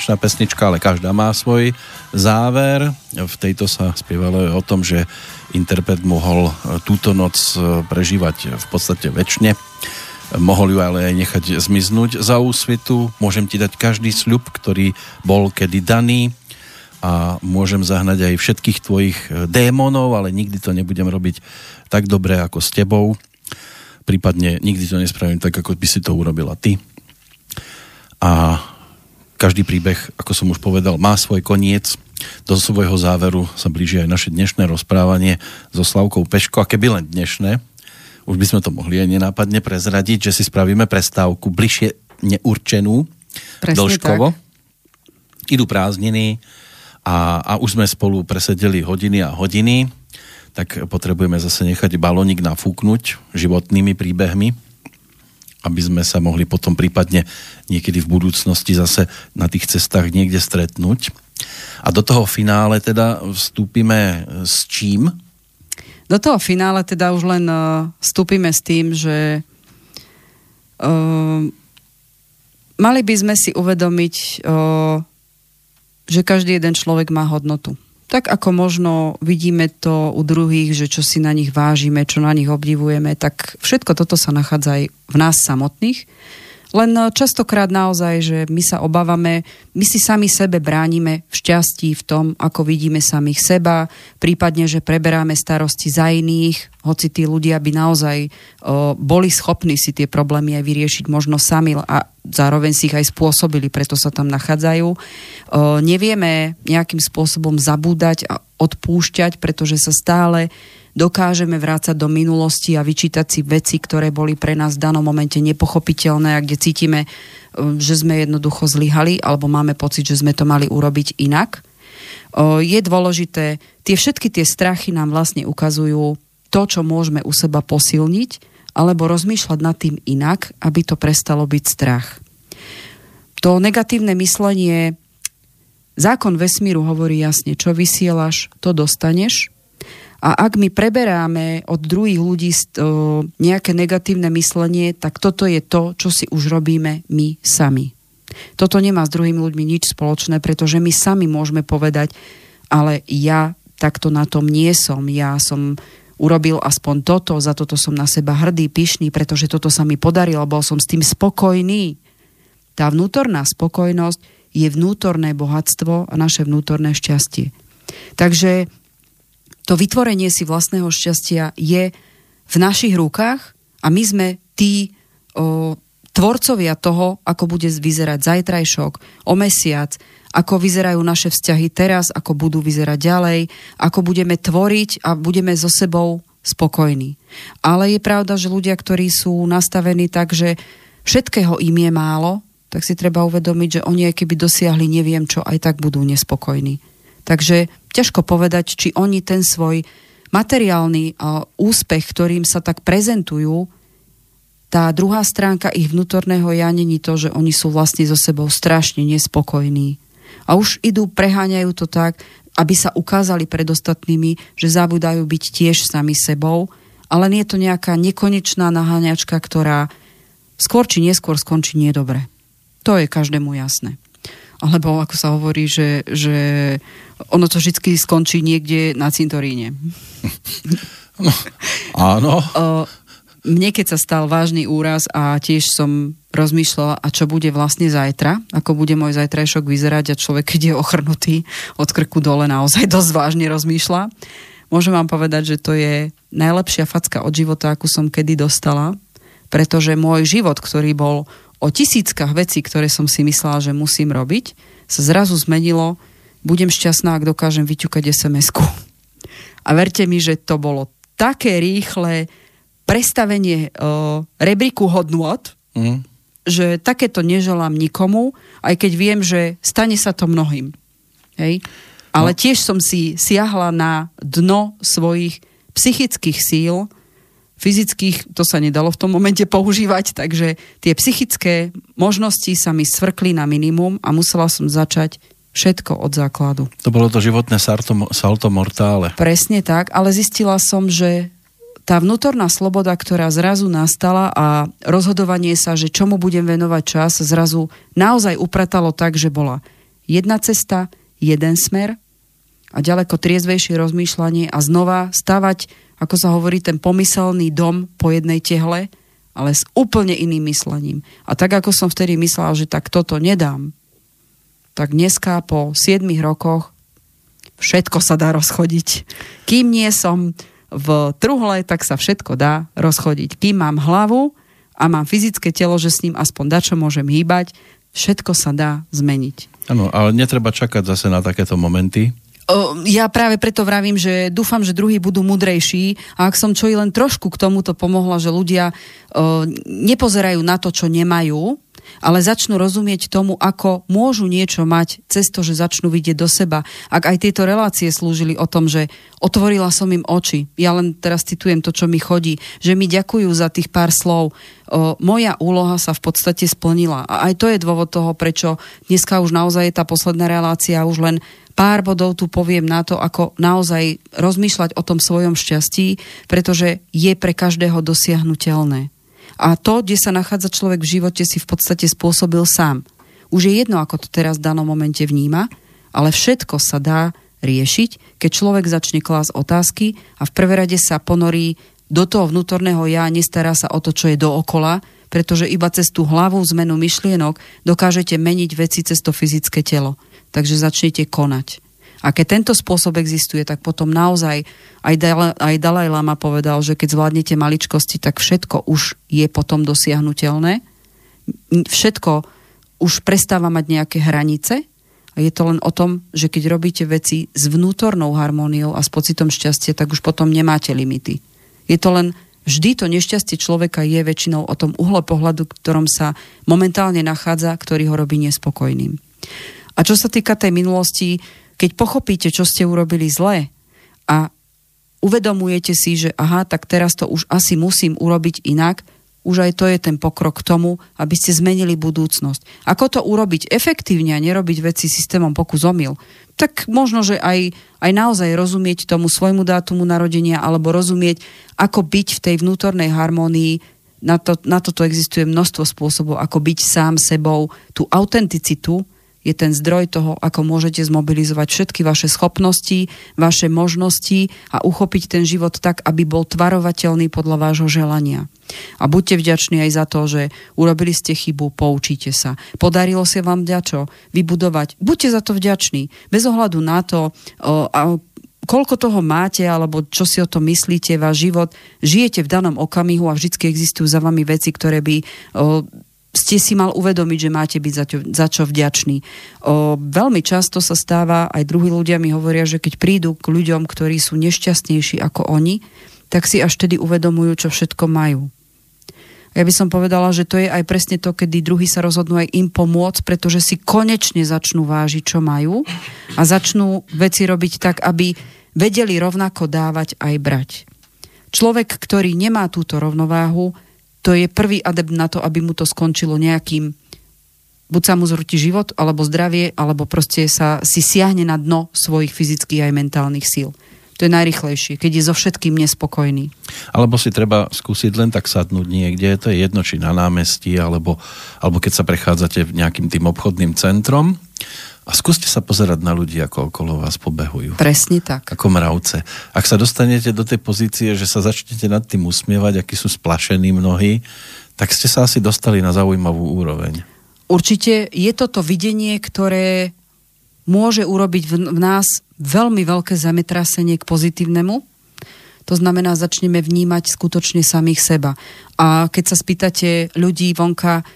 nekonečná pesnička, ale každá má svoj záver. V tejto sa spievalo o tom, že interpret mohol túto noc prežívať v podstate väčšine. Mohol ju ale aj nechať zmiznúť za úsvitu. Môžem ti dať každý sľub, ktorý bol kedy daný a môžem zahnať aj všetkých tvojich démonov, ale nikdy to nebudem robiť tak dobre ako s tebou. Prípadne nikdy to nespravím tak, ako by si to urobila ty. A každý príbeh, ako som už povedal, má svoj koniec. Do svojho záveru sa blíži aj naše dnešné rozprávanie so Slavkou Peško. A keby len dnešné, už by sme to mohli aj nenápadne prezradiť, že si spravíme prestávku bližšie neurčenú Presne dĺžkovo. tak. Idú prázdniny a, a už sme spolu presedeli hodiny a hodiny, tak potrebujeme zase nechať balónik nafúknuť životnými príbehmi. Aby sme sa mohli potom prípadne niekedy v budúcnosti zase na tých cestách niekde stretnúť. A do toho finále teda vstúpime s čím? Do toho finále teda už len uh, vstúpime s tým, že uh, mali by sme si uvedomiť, uh, že každý jeden človek má hodnotu tak ako možno vidíme to u druhých, že čo si na nich vážime, čo na nich obdivujeme, tak všetko toto sa nachádza aj v nás samotných. Len eh, častokrát naozaj, že my sa obávame, my si sami sebe bránime v šťastí, v tom, ako vidíme samých seba, prípadne, že preberáme starosti za iných, hoci tí ľudia by naozaj o, eh, boli schopní si tie problémy aj vyriešiť možno sami a zároveň si ich aj spôsobili, preto sa tam nachádzajú. O, eh, nevieme nejakým spôsobom zabúdať a odpúšťať, pretože sa stále dokážeme vrácať do minulosti a vyčítať si veci, ktoré boli pre nás v danom momente nepochopiteľné a kde cítime, e, že sme jednoducho zlyhali alebo máme pocit, že sme to mali urobiť inak. Je dôležité, tie všetky tie strachy nám vlastne ukazujú to, čo môžeme u seba posilniť alebo rozmýšľať nad tým inak, aby to prestalo byť strach. To negatívne myslenie, zákon vesmíru hovorí jasne, čo vysielaš, to dostaneš a ak my preberáme od druhých ľudí nejaké negatívne myslenie, tak toto je to, čo si už robíme my sami. Toto nemá s druhými ľuďmi nič spoločné, pretože my sami môžeme povedať, ale ja takto na tom nie som. Ja som urobil aspoň toto, za toto som na seba hrdý, pyšný, pretože toto sa mi podarilo, bol som s tým spokojný. Tá vnútorná spokojnosť je vnútorné bohatstvo a naše vnútorné šťastie. Takže to vytvorenie si vlastného šťastia je v našich rukách a my sme tí o, tvorcovia toho, ako bude vyzerať zajtrajšok, o mesiac, ako vyzerajú naše vzťahy teraz, ako budú vyzerať ďalej, ako budeme tvoriť a budeme so sebou spokojní. Ale je pravda, že ľudia, ktorí sú nastavení tak, že všetkého im je málo, tak si treba uvedomiť, že oni keby dosiahli neviem čo, aj tak budú nespokojní. Takže ťažko povedať, či oni ten svoj materiálny úspech, ktorým sa tak prezentujú, tá druhá stránka ich vnútorného ja není to, že oni sú vlastne so sebou strašne nespokojní. A už idú, preháňajú to tak, aby sa ukázali pred ostatnými, že zabudajú byť tiež sami sebou, ale nie je to nejaká nekonečná naháňačka, ktorá skôr či neskôr skončí nedobre. To je každému jasné alebo ako sa hovorí, že, že ono to vždy skončí niekde na cintoríne. No, áno. Mne keď sa stal vážny úraz a tiež som rozmýšľala, a čo bude vlastne zajtra, ako bude môj zajtrajšok vyzerať a človek, keď je ochrnutý od krku dole, naozaj dosť vážne rozmýšľa. Môžem vám povedať, že to je najlepšia facka od života, akú som kedy dostala, pretože môj život, ktorý bol o tisíckach vecí, ktoré som si myslela, že musím robiť, sa zrazu zmenilo, budem šťastná, ak dokážem vyťukať SMS-ku. A verte mi, že to bolo také rýchle prestavenie uh, rebríku hodnot, mm. že takéto neželám nikomu, aj keď viem, že stane sa to mnohým. Hej? Ale no. tiež som si siahla na dno svojich psychických síl fyzických to sa nedalo v tom momente používať, takže tie psychické možnosti sa mi svrkli na minimum a musela som začať všetko od základu. To bolo to životné salto, salto mortále. Presne tak, ale zistila som, že tá vnútorná sloboda, ktorá zrazu nastala a rozhodovanie sa, že čomu budem venovať čas, zrazu naozaj upratalo tak, že bola jedna cesta, jeden smer a ďaleko triezvejšie rozmýšľanie a znova stavať ako sa hovorí, ten pomyselný dom po jednej tehle, ale s úplne iným myslením. A tak, ako som vtedy myslela, že tak toto nedám, tak dneska po 7 rokoch všetko sa dá rozchodiť. Kým nie som v truhle, tak sa všetko dá rozchodiť. Kým mám hlavu a mám fyzické telo, že s ním aspoň dačo môžem hýbať, všetko sa dá zmeniť. Áno, ale netreba čakať zase na takéto momenty, ja práve preto vravím, že dúfam, že druhí budú mudrejší a ak som čo i len trošku k tomuto pomohla, že ľudia nepozerajú na to, čo nemajú, ale začnú rozumieť tomu, ako môžu niečo mať cez to, že začnú vidieť do seba. Ak aj tieto relácie slúžili o tom, že otvorila som im oči, ja len teraz citujem to, čo mi chodí, že mi ďakujú za tých pár slov, o, moja úloha sa v podstate splnila. A aj to je dôvod toho, prečo dneska už naozaj je tá posledná relácia, už len pár bodov tu poviem na to, ako naozaj rozmýšľať o tom svojom šťastí, pretože je pre každého dosiahnutelné. A to, kde sa nachádza človek v živote, si v podstate spôsobil sám. Už je jedno, ako to teraz v danom momente vníma, ale všetko sa dá riešiť, keď človek začne klásť otázky a v prvé rade sa ponorí do toho vnútorného ja, nestará sa o to, čo je dookola, pretože iba cez tú hlavu zmenu myšlienok dokážete meniť veci cez to fyzické telo takže začnete konať. A keď tento spôsob existuje, tak potom naozaj aj, Dalaj, aj Dalaj Lama povedal, že keď zvládnete maličkosti, tak všetko už je potom dosiahnutelné. Všetko už prestáva mať nejaké hranice a je to len o tom, že keď robíte veci s vnútornou harmóniou a s pocitom šťastia, tak už potom nemáte limity. Je to len vždy to nešťastie človeka je väčšinou o tom uhle pohľadu, ktorom sa momentálne nachádza, ktorý ho robí nespokojným. A čo sa týka tej minulosti, keď pochopíte, čo ste urobili zle a uvedomujete si, že aha, tak teraz to už asi musím urobiť inak, už aj to je ten pokrok k tomu, aby ste zmenili budúcnosť. Ako to urobiť efektívne a nerobiť veci systémom pokus omyl, tak možno, že aj, aj naozaj rozumieť tomu svojmu dátumu narodenia alebo rozumieť, ako byť v tej vnútornej harmónii. Na, to, na toto existuje množstvo spôsobov, ako byť sám sebou, tú autenticitu, je ten zdroj toho, ako môžete zmobilizovať všetky vaše schopnosti, vaše možnosti a uchopiť ten život tak, aby bol tvarovateľný podľa vášho želania. A buďte vďační aj za to, že urobili ste chybu, poučíte sa. Podarilo sa vám ďačo vybudovať. Buďte za to vďační. Bez ohľadu na to, koľko toho máte, alebo čo si o tom myslíte, váš život, žijete v danom okamihu a vždy existujú za vami veci, ktoré by ste si mal uvedomiť, že máte byť za, čo, za čo vďační. O, veľmi často sa stáva, aj druhí ľudia mi hovoria, že keď prídu k ľuďom, ktorí sú nešťastnejší ako oni, tak si až tedy uvedomujú, čo všetko majú. Ja by som povedala, že to je aj presne to, kedy druhí sa rozhodnú aj im pomôcť, pretože si konečne začnú vážiť, čo majú a začnú veci robiť tak, aby vedeli rovnako dávať aj brať. Človek, ktorý nemá túto rovnováhu, to je prvý adept na to, aby mu to skončilo nejakým buď sa mu zrúti život, alebo zdravie, alebo proste sa si siahne na dno svojich fyzických aj mentálnych síl. To je najrychlejšie, keď je so všetkým nespokojný. Alebo si treba skúsiť len tak sadnúť niekde, to je jedno, či na námestí, alebo, alebo keď sa prechádzate nejakým tým obchodným centrom a skúste sa pozerať na ľudí, ako okolo vás pobehujú. Presne tak. Ako mravce. Ak sa dostanete do tej pozície, že sa začnete nad tým usmievať, akí sú splašení mnohí, tak ste sa asi dostali na zaujímavú úroveň. Určite je toto videnie, ktoré môže urobiť v, nás veľmi veľké zametrasenie k pozitívnemu. To znamená, začneme vnímať skutočne samých seba. A keď sa spýtate ľudí vonka,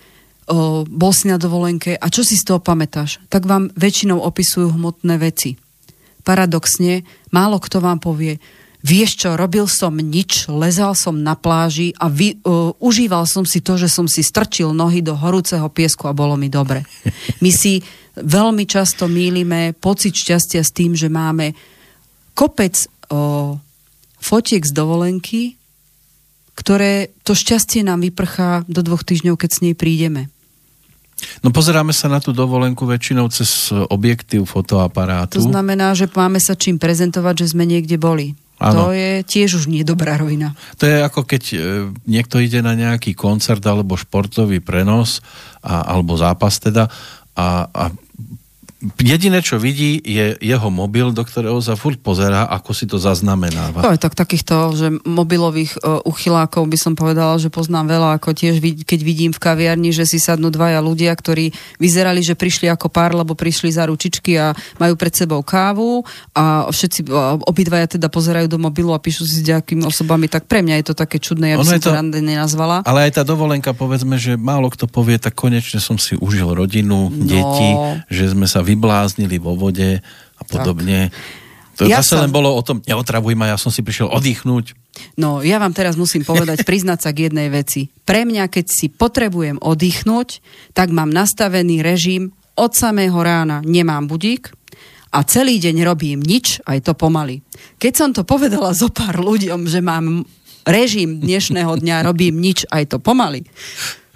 o, bol si na dovolenke a čo si z toho pamätáš, tak vám väčšinou opisujú hmotné veci. Paradoxne, málo kto vám povie, vieš čo, robil som nič, lezal som na pláži a vy, uh, užíval som si to, že som si strčil nohy do horúceho piesku a bolo mi dobre. My si veľmi často mýlime pocit šťastia s tým, že máme kopec uh, fotiek z dovolenky, ktoré to šťastie nám vyprchá do dvoch týždňov, keď s nej prídeme. No pozeráme sa na tú dovolenku väčšinou cez objektív fotoaparátu. To znamená, že máme sa čím prezentovať, že sme niekde boli. Ano. To je tiež už nie dobrá rovina. To je ako keď e, niekto ide na nejaký koncert alebo športový prenos a, alebo zápas teda a, a jediné, čo vidí, je jeho mobil, do ktorého sa furt pozerá, ako si to zaznamenáva. No, tak takýchto, že mobilových uh, uchylákov by som povedala, že poznám veľa, ako tiež vid- keď vidím v kaviarni, že si sadnú dvaja ľudia, ktorí vyzerali, že prišli ako pár, lebo prišli za ručičky a majú pred sebou kávu a všetci, uh, obidvaja teda pozerajú do mobilu a píšu si s nejakými osobami, tak pre mňa je to také čudné, ja by ono som to, to nenazvala. Ale aj tá dovolenka, povedzme, že málo kto povie, tak konečne som si užil rodinu, no. deti, že sme sa vybláznili vo vode a podobne. Tak. To Ja zase sa- len bolo o tom, neotravuj ma, ja som si prišiel oddychnúť. No, ja vám teraz musím povedať, priznať sa k jednej veci. Pre mňa, keď si potrebujem oddychnúť, tak mám nastavený režim od samého rána nemám budík a celý deň robím nič, aj to pomaly. Keď som to povedala zo pár ľuďom, že mám režim dnešného dňa, robím nič, aj to pomaly,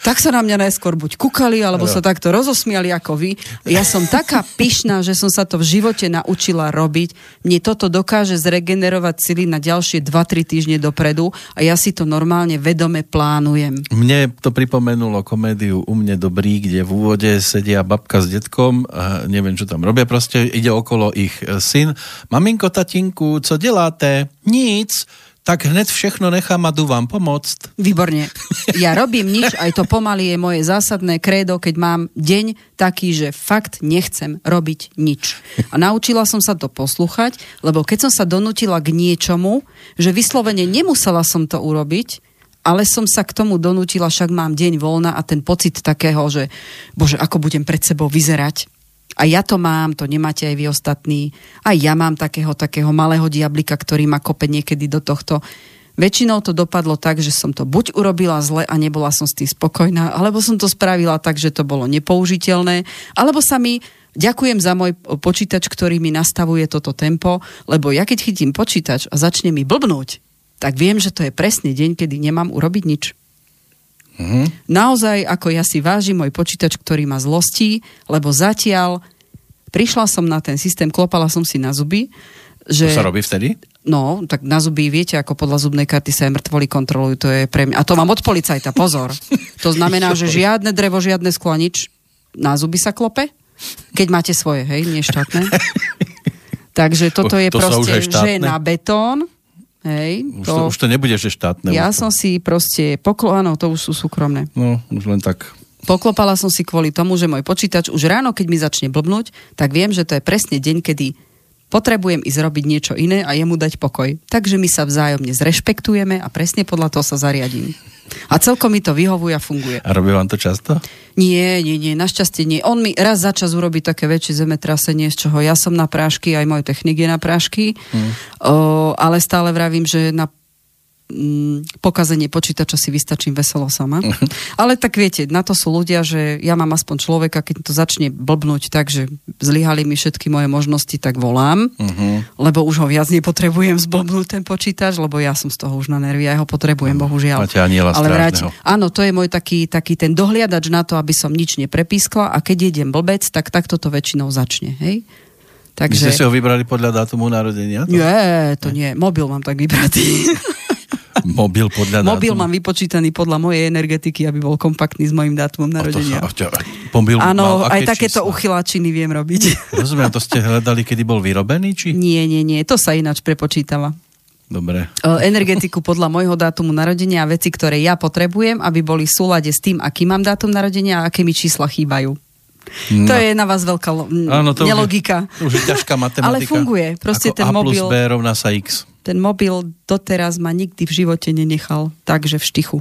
tak sa na mňa najskôr buď kúkali, alebo sa takto rozosmiali ako vy. Ja som taká pyšná, že som sa to v živote naučila robiť. Mne toto dokáže zregenerovať sily na ďalšie 2-3 týždne dopredu a ja si to normálne vedome plánujem. Mne to pripomenulo komédiu U mne dobrý, kde v úvode sedia babka s detkom, a neviem, čo tam robia, proste ide okolo ich e, syn. Maminko, tatinku, co deláte? Nic. Tak hned všechno nechám a jdu vám pomôcť. Výborne. Ja robím nič, aj to pomaly je moje zásadné krédo, keď mám deň taký, že fakt nechcem robiť nič. A naučila som sa to poslúchať, lebo keď som sa donútila k niečomu, že vyslovene nemusela som to urobiť, ale som sa k tomu donútila, však mám deň voľna a ten pocit takého, že bože, ako budem pred sebou vyzerať. A ja to mám, to nemáte aj vy ostatní. A ja mám takého, takého malého diablika, ktorý ma kope niekedy do tohto. Väčšinou to dopadlo tak, že som to buď urobila zle a nebola som s tým spokojná, alebo som to spravila tak, že to bolo nepoužiteľné, alebo sa mi Ďakujem za môj počítač, ktorý mi nastavuje toto tempo, lebo ja keď chytím počítač a začne mi blbnúť, tak viem, že to je presne deň, kedy nemám urobiť nič. Mhm. Naozaj, ako ja si vážim môj počítač, ktorý ma zlostí, lebo zatiaľ prišla som na ten systém, klopala som si na zuby, že... To sa robí vtedy? No, tak na zuby, viete, ako podľa zubnej karty sa aj mŕtvoli kontrolujú, to je pre mňa. A to mám od policajta, pozor. To znamená, že žiadne drevo, žiadne sklo, nič. Na zuby sa klope, keď máte svoje, hej, nie štátne. Takže toto je To proste, že na betón, hej, Už to, už to nebude, že štátne. ja to- som si proste, poklo, áno, to už sú súkromné. No, už len tak. Poklopala som si kvôli tomu, že môj počítač už ráno, keď mi začne blbnúť, tak viem, že to je presne deň, kedy potrebujem ísť robiť niečo iné a jemu dať pokoj. Takže my sa vzájomne zrešpektujeme a presne podľa toho sa zariadím. A celkom mi to vyhovuje a funguje. A robí vám to často? Nie, nie, nie, našťastie nie. On mi raz za čas urobí také väčšie zemetrasenie, z čoho ja som na prášky, aj môj technik je na prášky, Hm. o, ale stále vravím, že na mm, pokazenie počítača si vystačím veselo sama. Ale tak viete, na to sú ľudia, že ja mám aspoň človeka, keď to začne blbnúť tak, že zlyhali mi všetky moje možnosti, tak volám, Mhm. lebo už ho viac nepotrebujem zblbnúť ten počítač, lebo ja som z toho už na nervy, ja ho potrebujem, bohužiaľ. Máte aniela Ale vráť, áno, to je môj taký, taký ten dohliadač na to, aby som nič neprepískla a keď idem blbec, tak takto to väčšinou začne, hej? Vy ste si Takže... ho vybrali podľa dátumu narodenia? To- Nie, to nie. Mobil mám tak vybratý. Mobil podľa Mobil dátumu? mám vypočítaný podľa mojej energetiky, aby bol kompaktný s mojim dátumom narodenia. Mobil Áno, aj aké takéto čísla? uchyláčiny viem robiť. Rozumiem, to ste hľadali, kedy bol vyrobený, či? nie, nie, nie, to sa ináč prepočítava. Dobre. E, energetiku podľa môjho dátumu narodenia a veci, ktoré ja potrebujem, aby boli v súlade s tým, aký mám dátum narodenia a aké mi čísla chýbajú. No. To je na vás veľká lo- Áno, to už je- nelogika. To už je ťažká matematika. Ale funguje. Proste Ako ten A plus mobil- B rovná sa X. Ten mobil doteraz ma nikdy v živote nenechal takže v štichu.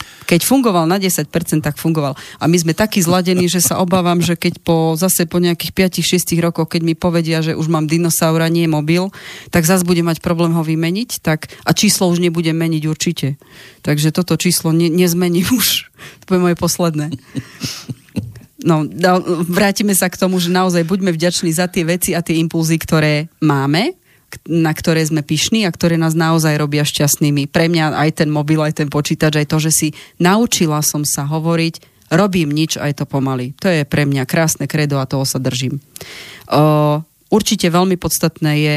Keď fungoval na 10%, tak fungoval. A my sme takí zladení, že sa obávam, že keď po, zase po nejakých 5-6 rokoch, keď mi povedia, že už mám dinosaura, nie mobil, tak zase budem mať problém ho vymeniť tak, a číslo už nebudem meniť určite. Takže toto číslo ne, nezmením už. To je moje posledné. No, da- vrátime sa k tomu, že naozaj buďme vďační za tie veci a tie impulzy, ktoré máme, na ktoré sme pyšní a ktoré nás naozaj robia šťastnými. Pre mňa aj ten mobil, aj ten počítač, aj to, že si naučila som sa hovoriť, robím nič, aj to pomaly. To je pre mňa krásne kredo a toho sa držím. O, určite veľmi podstatné je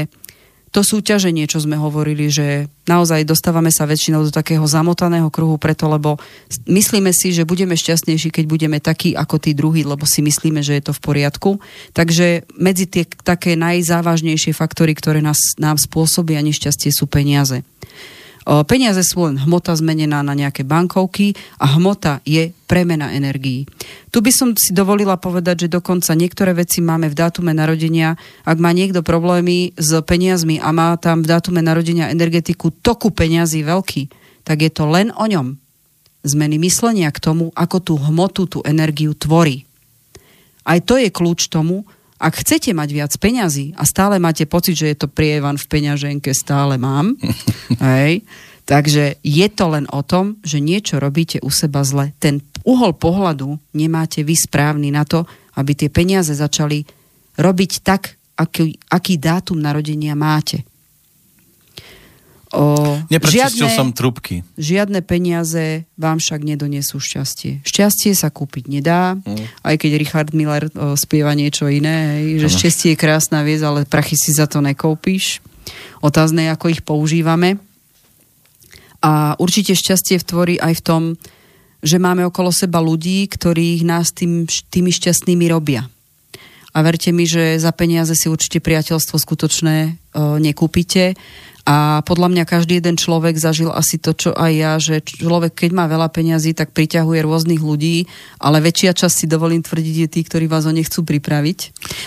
to súťaženie, čo sme hovorili, že naozaj dostávame sa väčšinou do takého zamotaného kruhu preto, lebo myslíme si, že budeme šťastnejší, keď budeme takí ako tí druhí, lebo si myslíme, že je to v poriadku. Takže medzi tie také najzávažnejšie faktory, ktoré nás, nám spôsobia nešťastie, sú peniaze. Peniaze sú len hmota zmenená na nejaké bankovky a hmota je premena energií. Tu by som si dovolila povedať, že dokonca niektoré veci máme v dátume narodenia. Ak má niekto problémy s peniazmi a má tam v dátume narodenia energetiku toku peňazí veľký, tak je to len o ňom. Zmeny myslenia k tomu, ako tú hmotu, tú energiu tvorí. Aj to je kľúč tomu, Ak chcete mať viac peňazí a stále máte pocit, že je to prievan v peňaženke, stále mám, hej, takže je to len o tom, že niečo robíte u seba zle. Ten uhol pohľadu nemáte vy správny na to, aby tie peniaze začali robiť tak, aký, aký dátum narodenia máte. O, Neprečistil žiadne, som trubky. Žiadne peniaze vám však nedonesú šťastie. Šťastie sa kúpiť nedá, mm. aj keď Richard Miller o, spieva niečo iné, hej, že ano. šťastie je krásna vec, ale prachy si za to nekúpiš. Otázne je, ako ich používame. A určite šťastie tvorí aj v tom, že máme okolo seba ľudí, ktorí nás tým, tými šťastnými robia. A verte mi, že za peniaze si určite priateľstvo skutočné o, nekúpite a podľa mňa každý jeden človek zažil asi to, čo aj ja, že človek, keď má veľa peňazí, tak priťahuje rôznych ľudí, ale väčšia časť si dovolím tvrdiť je tí, ktorí vás o ne chcú pripraviť.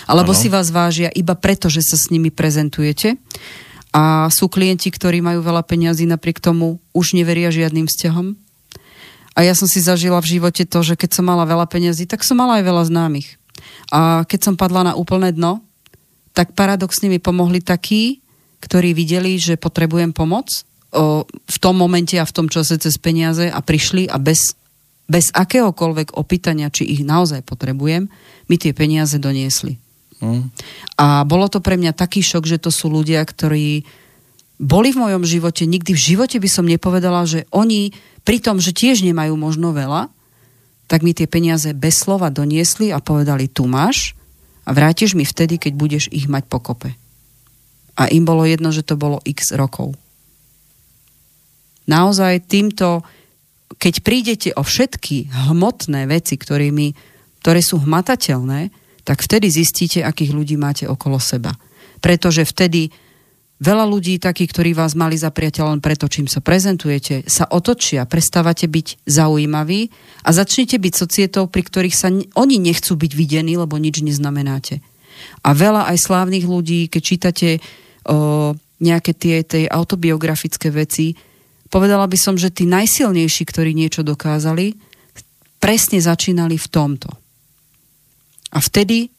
Alebo ano. si vás vážia iba preto, že sa s nimi prezentujete. A sú klienti, ktorí majú veľa peňazí, napriek tomu už neveria žiadnym vzťahom. A ja som si zažila v živote to, že keď som mala veľa peňazí, tak som mala aj veľa známych. A keď som padla na úplné dno, tak paradoxne mi pomohli takí, ktorí videli, že potrebujem pomoc o, v tom momente a v tom čase cez peniaze a prišli a bez, bez akéhokoľvek opýtania, či ich naozaj potrebujem, mi tie peniaze doniesli. Mm. A bolo to pre mňa taký šok, že to sú ľudia, ktorí boli v mojom živote, nikdy v živote by som nepovedala, že oni pri tom, že tiež nemajú možno veľa, tak mi tie peniaze bez slova doniesli a povedali, tu máš a vrátiš mi vtedy, keď budeš ich mať pokope a im bolo jedno, že to bolo x rokov. Naozaj týmto, keď prídete o všetky hmotné veci, ktorými, ktoré sú hmatateľné, tak vtedy zistíte, akých ľudí máte okolo seba. Pretože vtedy veľa ľudí, takých, ktorí vás mali za priateľ len preto, čím sa prezentujete, sa otočia, prestávate byť zaujímaví a začnete byť societou, pri ktorých sa oni nechcú byť videní, lebo nič neznamenáte. A veľa aj slávnych ľudí, keď čítate o, nejaké tie, tie autobiografické veci, povedala by som, že tí najsilnejší, ktorí niečo dokázali, presne začínali v tomto. A vtedy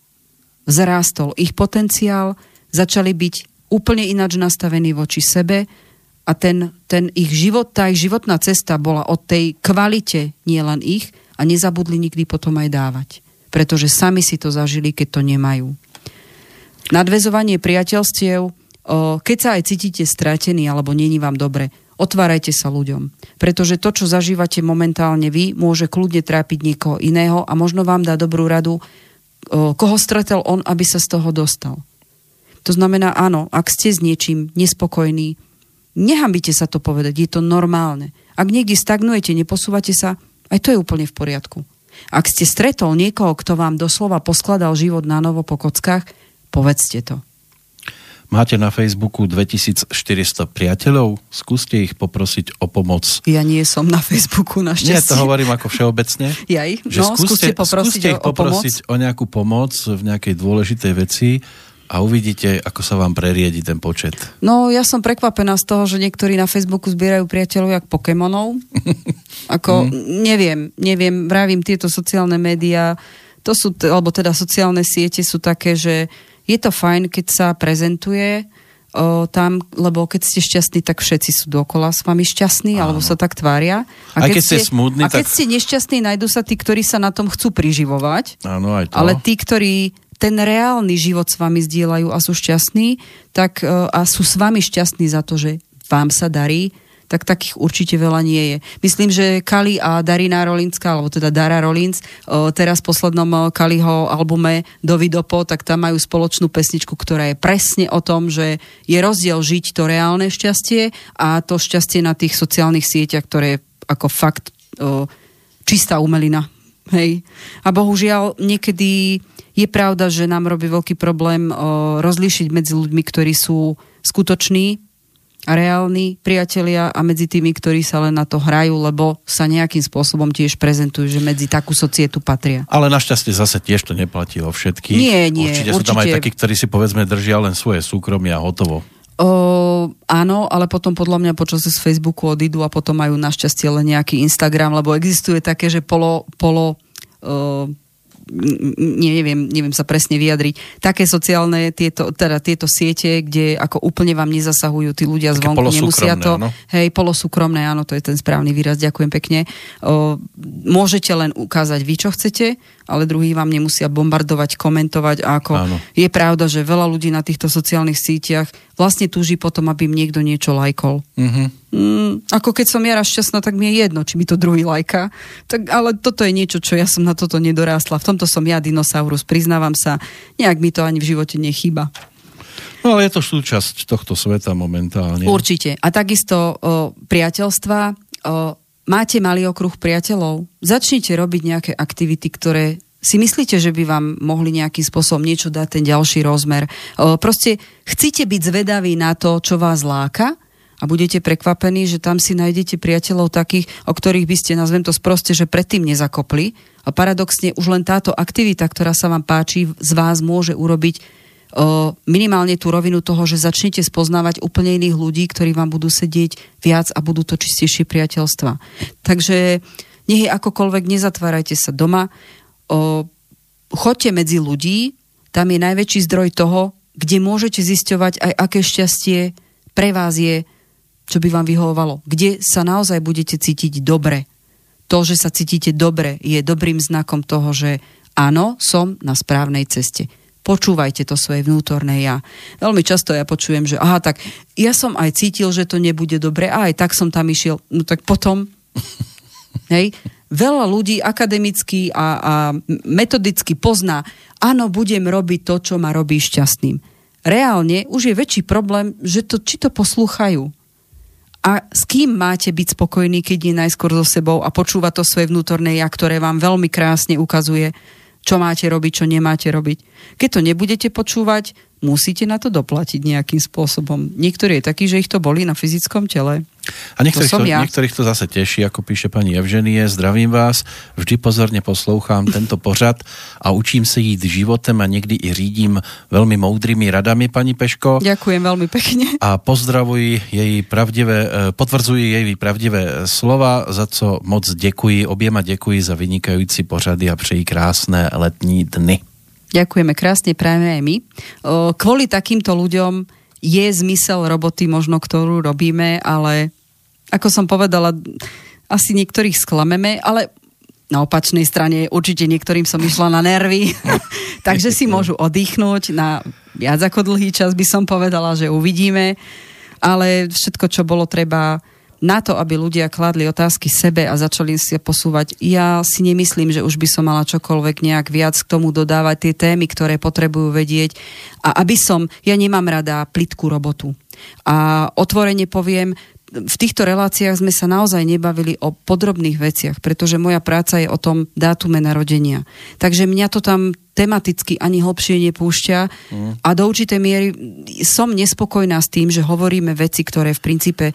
vzrástol ich potenciál, začali byť úplne ináč nastavení voči sebe a ten, ten ich život, tá ich životná cesta bola od tej kvalite nielen ich a nezabudli nikdy potom aj dávať. Pretože sami si to zažili, keď to nemajú. Nadvezovanie priateľstiev keď sa aj cítite stratený alebo není vám dobre, otvárajte sa ľuďom. Pretože to, čo zažívate momentálne vy, môže kľudne trápiť niekoho iného a možno vám dá dobrú radu, koho stretol on, aby sa z toho dostal. To znamená, áno, ak ste s niečím nespokojní, nehambite sa to povedať, je to normálne. Ak niekde stagnujete, neposúvate sa, aj to je úplne v poriadku. Ak ste stretol niekoho, kto vám doslova poskladal život na novo po kockách, povedzte to. Máte na Facebooku 2400 priateľov? Skúste ich poprosiť o pomoc. Ja nie som na Facebooku, našťastie. Nie, to hovorím ako všeobecne. Ja ich? Že no, skúste, skúste poprosiť skúste ich poprosiť o, o, o nejakú pomoc v nejakej dôležitej veci a uvidíte, ako sa vám preriedi ten počet. No, ja som prekvapená z toho, že niektorí na Facebooku zbierajú priateľov jak Pokémonov. ako, mm. neviem, neviem, vravím, tieto sociálne médiá, to sú, alebo teda sociálne siete sú také, že je to fajn, keď sa prezentuje o, tam, lebo keď ste šťastní, tak všetci sú dokola s vami šťastní, Áno. alebo sa tak tvária. A, keď, keď ste smutní, a keď tak... ste nešťastní, nájdú sa tí, ktorí sa na tom chcú priživovať. Áno, aj to. Ale tí, ktorí ten reálny život s vami zdieľajú a sú šťastní, tak a sú s vami šťastní za to, že vám sa darí, tak takých určite veľa nie je. Myslím, že Kali a Darina Rolinská, alebo teda Dara Rolins, teraz v poslednom Kaliho albume Dovidopo, tak tam majú spoločnú pesničku, ktorá je presne o tom, že je rozdiel žiť to reálne šťastie a to šťastie na tých sociálnych sieťach, ktoré je ako fakt čistá umelina. Hej. A bohužiaľ niekedy je pravda, že nám robí veľký problém rozlíšiť medzi ľuďmi, ktorí sú skutoční reálni priatelia a medzi tými, ktorí sa len na to hrajú, lebo sa nejakým spôsobom tiež prezentujú, že medzi takú societu patria. Ale našťastie zase tiež to neplatí o všetkých. Nie, nie. Určite, určite sú tam aj takí, ktorí si povedzme držia len svoje súkromie a hotovo. O, áno, ale potom podľa mňa počas z Facebooku odídu a potom majú našťastie len nejaký Instagram, lebo existuje také, že polo, polo o, neviem, neviem sa presne vyjadriť, také sociálne tieto, teda tieto siete, kde ako úplne vám nezasahujú tí ľudia zvonku, nemusia to, áno. hej, polosúkromné, áno, to je ten správny výraz, ďakujem pekne. O, môžete len ukázať vy, čo chcete, ale druhý vám nemusia bombardovať, komentovať a ako áno. je pravda, že veľa ľudí na týchto sociálnych sieťach vlastne túži potom, aby im niekto niečo lajkol. Mm-hmm. Mm, ako keď som ja raz šťastná, tak mi je jedno, či mi to druhý lajka. Tak, ale toto je niečo, čo ja som na toto nedorástla. V tomto som ja dinosaurus, priznávam sa. Nejak mi to ani v živote nechýba. No ale je to súčasť tohto sveta momentálne. Určite. A takisto o, priateľstva, o, máte malý okruh priateľov, začnite robiť nejaké aktivity, ktoré si myslíte, že by vám mohli nejakým spôsobom niečo dať ten ďalší rozmer. Proste chcete byť zvedaví na to, čo vás láka a budete prekvapení, že tam si nájdete priateľov takých, o ktorých by ste, nazvem to sproste, že predtým nezakopli. A paradoxne už len táto aktivita, ktorá sa vám páči, z vás môže urobiť minimálne tú rovinu toho, že začnete spoznávať úplne iných ľudí, ktorí vám budú sedieť viac a budú to čistejšie priateľstva. Takže nech je akokoľvek, nezatvárajte sa doma, o, medzi ľudí, tam je najväčší zdroj toho, kde môžete zisťovať aj aké šťastie pre vás je, čo by vám vyhovovalo. Kde sa naozaj budete cítiť dobre. To, že sa cítite dobre, je dobrým znakom toho, že áno, som na správnej ceste počúvajte to svoje vnútorné ja. Veľmi často ja počujem, že aha, tak ja som aj cítil, že to nebude dobre a aj tak som tam išiel. No tak potom, hej, veľa ľudí akademicky a, a metodicky pozná, áno, budem robiť to, čo ma robí šťastným. Reálne už je väčší problém, že to, či to poslúchajú. A s kým máte byť spokojný, keď je najskôr so sebou a počúva to svoje vnútorné ja, ktoré vám veľmi krásne ukazuje, čo máte robiť, čo nemáte robiť. Keď to nebudete počúvať, musíte na to doplatiť nejakým spôsobom. Niektorí je takí, že ich to boli na fyzickom tele. A niektorých to, to, ja. niektorých to zase teší, ako píše pani Evženie. Zdravím vás, vždy pozorne poslouchám tento pořad a učím se jít životem a někdy i řídím veľmi moudrými radami, pani Peško. Ďakujem veľmi pekne. A pozdravuji jej pravdivé, eh, potvrdzuji jej pravdivé slova, za co moc děkuji, oběma děkuji za vynikající pořady a přeji krásné letní dny. Ďakujeme krásne, prajeme aj my. Kvôli takýmto ľuďom je zmysel roboty možno, ktorú robíme, ale ako som povedala, asi niektorých sklameme, ale na opačnej strane určite niektorým som išla na nervy, takže si môžu oddychnúť na viac ako dlhý čas by som povedala, že uvidíme, ale všetko, čo bolo treba na to, aby ľudia kladli otázky sebe a začali si posúvať. Ja si nemyslím, že už by som mala čokoľvek nejak viac k tomu dodávať tie témy, ktoré potrebujú vedieť. A aby som, ja nemám rada plitkú robotu. A otvorene poviem, v týchto reláciách sme sa naozaj nebavili o podrobných veciach, pretože moja práca je o tom dátume narodenia. Takže mňa to tam tematicky ani hlbšie nepúšťa mm. a do určitej miery som nespokojná s tým, že hovoríme veci, ktoré v princípe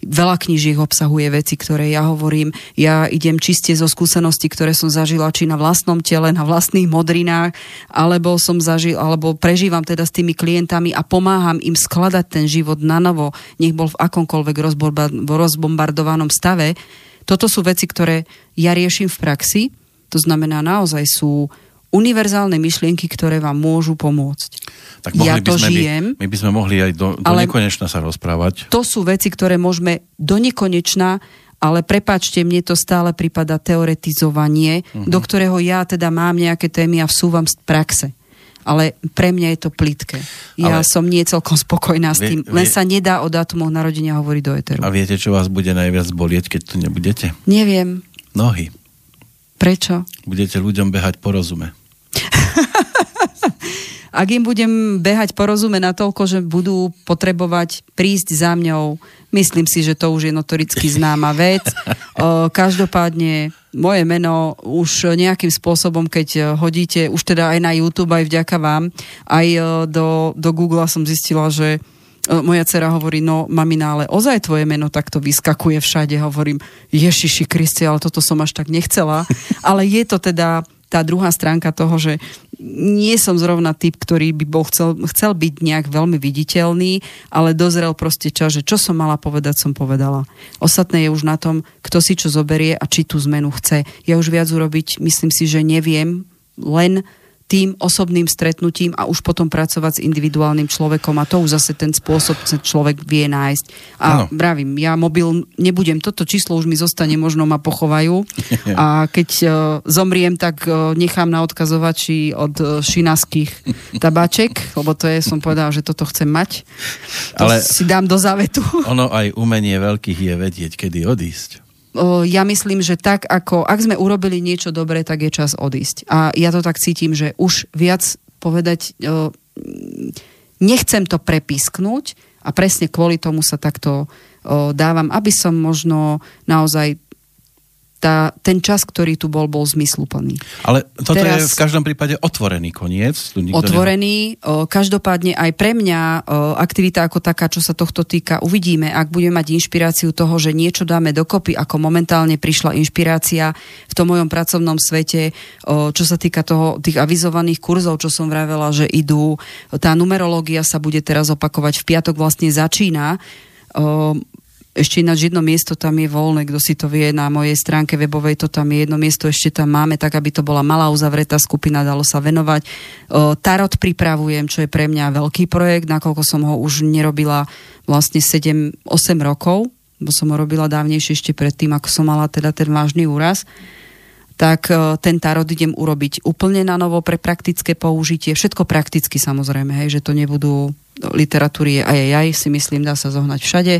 Veľa knížiek obsahuje veci, ktoré ja hovorím. Ja idem čiste zo skúseností, ktoré som zažila či na vlastnom tele, na vlastných modrinách, alebo som zažil, alebo prežívam teda s tými klientami a pomáham im skladať ten život na novo, nech bol v akomkoľvek rozbombardovanom stave. Toto sú veci, ktoré ja riešim v praxi. To znamená, naozaj sú univerzálne myšlienky, ktoré vám môžu pomôcť. Tak mohli ja by to sme žijem. My, my by sme mohli aj do, do nekonečna sa rozprávať. To sú veci, ktoré môžeme do nekonečna ale prepačte, mne to stále prípada teoretizovanie, uh-huh. do ktorého ja teda mám nejaké témy a vsúvam z praxe. Ale pre mňa je to plitké. Ja ale som nie celkom spokojná s tým. Vie, Len sa nedá o dátumoch narodenia hovoriť do eteru. A viete, čo vás bude najviac bolieť, keď tu nebudete? Neviem. Nohy. Prečo? Budete ľuďom behať po rozume. Ak im budem behať po rozume natoľko, že budú potrebovať prísť za mňou, myslím si, že to už je notoricky známa vec. Každopádne moje meno už nejakým spôsobom, keď hodíte, už teda aj na YouTube, aj vďaka vám, aj do, do Google som zistila, že moja dcera hovorí, no mamina, ale ozaj tvoje meno takto vyskakuje všade. Hovorím, Ježiši Kriste, ale toto som až tak nechcela. Ale je to teda tá druhá stránka toho, že nie som zrovna typ, ktorý by bol chcel, chcel byť nejak veľmi viditeľný, ale dozrel proste čas, že čo som mala povedať, som povedala. Ostatné je už na tom, kto si čo zoberie a či tú zmenu chce. Ja už viac urobiť, myslím si, že neviem, len tým osobným stretnutím a už potom pracovať s individuálnym človekom a to už zase ten spôsob človek vie nájsť. A vravím, ja mobil nebudem, toto číslo už mi zostane, možno ma pochovajú a keď uh, zomriem, tak uh, nechám na odkazovači od uh, šinaských tabáček, lebo to je, som povedal, že toto chcem mať. To Ale si dám do závetu. Ono aj umenie veľkých je vedieť, kedy odísť ja myslím, že tak ako, ak sme urobili niečo dobré, tak je čas odísť. A ja to tak cítim, že už viac povedať, nechcem to prepísknuť a presne kvôli tomu sa takto dávam, aby som možno naozaj tá, ten čas, ktorý tu bol, bol zmysluplný. Ale toto Teraz, je v každom prípade otvorený koniec. Tu otvorený. O, každopádne aj pre mňa o, aktivita ako taká, čo sa tohto týka, uvidíme, ak budeme mať inšpiráciu toho, že niečo dáme dokopy, ako momentálne prišla inšpirácia v tom mojom pracovnom svete, o, čo sa týka toho, tých avizovaných kurzov, čo som vravela, že idú. Tá numerológia sa bude teraz opakovať. V piatok vlastne začína. Ešte ináč jedno miesto tam je voľné, kto si to vie, na mojej stránke webovej to tam je, jedno miesto ešte tam máme, tak aby to bola malá uzavretá skupina, dalo sa venovať. Tarot pripravujem, čo je pre mňa veľký projekt, nakoľko som ho už nerobila vlastne 7-8 rokov, bo som ho robila dávnejšie ešte predtým, ako som mala teda ten vážny úraz tak ten tarot idem urobiť úplne na novo pre praktické použitie. Všetko prakticky samozrejme, hej, že to nebudú literatúry aj, aj, aj si myslím, dá sa zohnať všade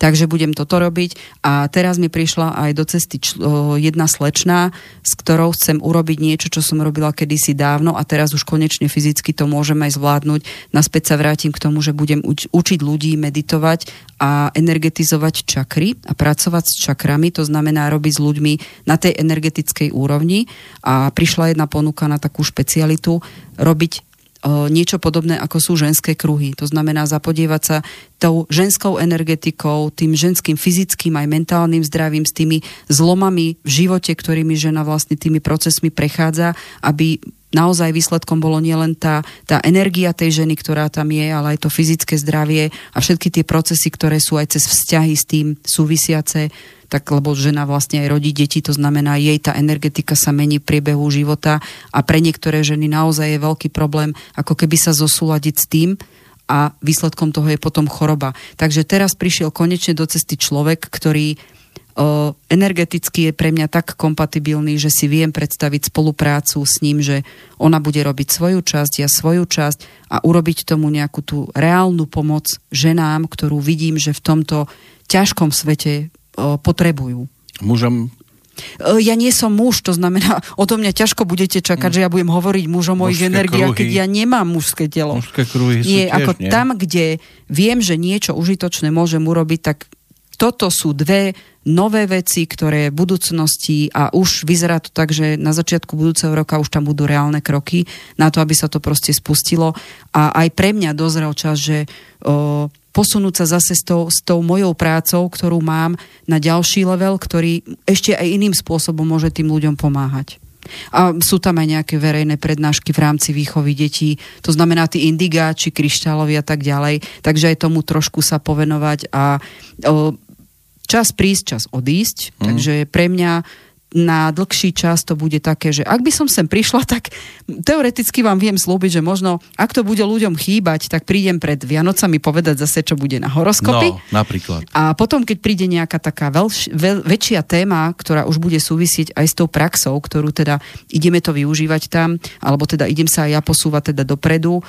takže budem toto robiť. A teraz mi prišla aj do cesty čl- jedna slečná, s ktorou chcem urobiť niečo, čo som robila kedysi dávno a teraz už konečne fyzicky to môžem aj zvládnuť. Naspäť sa vrátim k tomu, že budem uč- učiť ľudí meditovať a energetizovať čakry a pracovať s čakrami, to znamená robiť s ľuďmi na tej energetickej úrovni a prišla jedna ponuka na takú špecialitu robiť niečo podobné ako sú ženské kruhy. To znamená zapodievať sa tou ženskou energetikou, tým ženským fyzickým aj mentálnym zdravím, s tými zlomami v živote, ktorými žena vlastne tými procesmi prechádza, aby naozaj výsledkom bolo nielen tá, tá energia tej ženy, ktorá tam je, ale aj to fyzické zdravie a všetky tie procesy, ktoré sú aj cez vzťahy s tým súvisiace, tak lebo žena vlastne aj rodí deti, to znamená, jej tá energetika sa mení v priebehu života a pre niektoré ženy naozaj je veľký problém, ako keby sa zosúľadiť s tým, a výsledkom toho je potom choroba. Takže teraz prišiel konečne do cesty človek, ktorý o, energeticky je pre mňa tak kompatibilný, že si viem predstaviť spoluprácu s ním, že ona bude robiť svoju časť, ja svoju časť a urobiť tomu nejakú tú reálnu pomoc ženám, ktorú vidím, že v tomto ťažkom svete potrebujú. Mužom ja nie som muž, to znamená, odo mňa ťažko budete čakať, mm. že ja budem hovoriť muž o mojich energiách, keď ja nemám mužské telo. Mužské kruhy nie, tiež, ako nie? tam, kde viem, že niečo užitočné môžem urobiť, tak toto sú dve nové veci, ktoré v budúcnosti a už vyzerá to tak, že na začiatku budúceho roka už tam budú reálne kroky na to, aby sa to proste spustilo. A aj pre mňa dozrel čas, že o, posunúť sa zase s tou, s tou mojou prácou, ktorú mám na ďalší level, ktorý ešte aj iným spôsobom môže tým ľuďom pomáhať. A sú tam aj nejaké verejné prednášky v rámci výchovy detí, to znamená tí indigáči, kryštálovi a tak ďalej, takže aj tomu trošku sa povenovať a o, čas prísť, čas odísť, mm. takže pre mňa na dlhší čas to bude také, že ak by som sem prišla, tak teoreticky vám viem slúbiť, že možno, ak to bude ľuďom chýbať, tak prídem pred Vianocami povedať zase, čo bude na horoskopy. No, napríklad. A potom, keď príde nejaká taká veľš, veľ, väčšia téma, ktorá už bude súvisieť aj s tou praxou, ktorú teda ideme to využívať tam, alebo teda idem sa aj ja posúvať teda dopredu,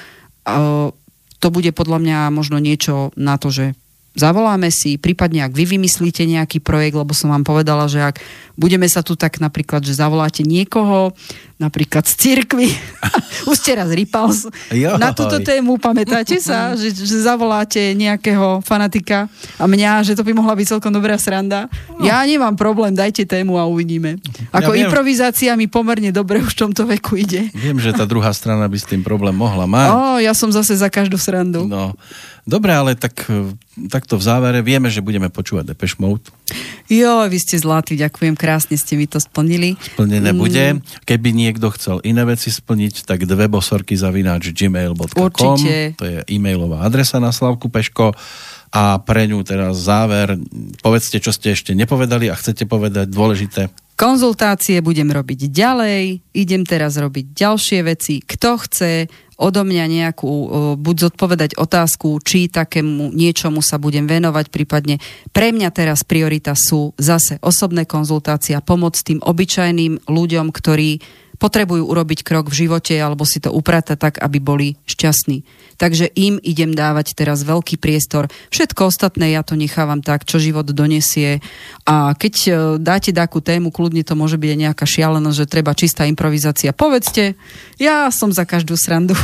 to bude podľa mňa možno niečo na to, že zavoláme si, prípadne ak vy vymyslíte nejaký projekt, lebo som vám povedala, že ak budeme sa tu tak napríklad, že zavoláte niekoho, napríklad z cirkvy, už ste raz rýpal na túto tému, pamätáte sa, že, že zavoláte nejakého fanatika a mňa, že to by mohla byť celkom dobrá sranda. No. Ja nemám problém, dajte tému a uvidíme. Ako ja viem, improvizácia mi pomerne dobre už v tomto veku ide. Viem, že tá druhá strana by s tým problém mohla mať. O, ja som zase za každú srandu. No. Dobre, ale tak, takto v závere vieme, že budeme počúvať Depeche Mode. Jo, vy ste zlatí, ďakujem, krásne ste mi to splnili. Splnené mm. bude. Keby niekto chcel iné veci splniť, tak dve bosorky zavináč gmail.com. Určite. To je e-mailová adresa na Slavku Peško. A pre ňu teraz záver, povedzte, čo ste ešte nepovedali a chcete povedať dôležité. Konzultácie budem robiť ďalej, idem teraz robiť ďalšie veci. Kto chce odo mňa nejakú, buď zodpovedať otázku, či takému niečomu sa budem venovať, prípadne pre mňa teraz priorita sú zase osobné konzultácie a pomoc tým obyčajným ľuďom, ktorí potrebujú urobiť krok v živote alebo si to upratať tak, aby boli šťastní. Takže im idem dávať teraz veľký priestor. Všetko ostatné ja to nechávam tak, čo život donesie. A keď e, dáte takú tému, kľudne to môže byť aj nejaká šialenosť, že treba čistá improvizácia. Povedzte, ja som za každú srandu.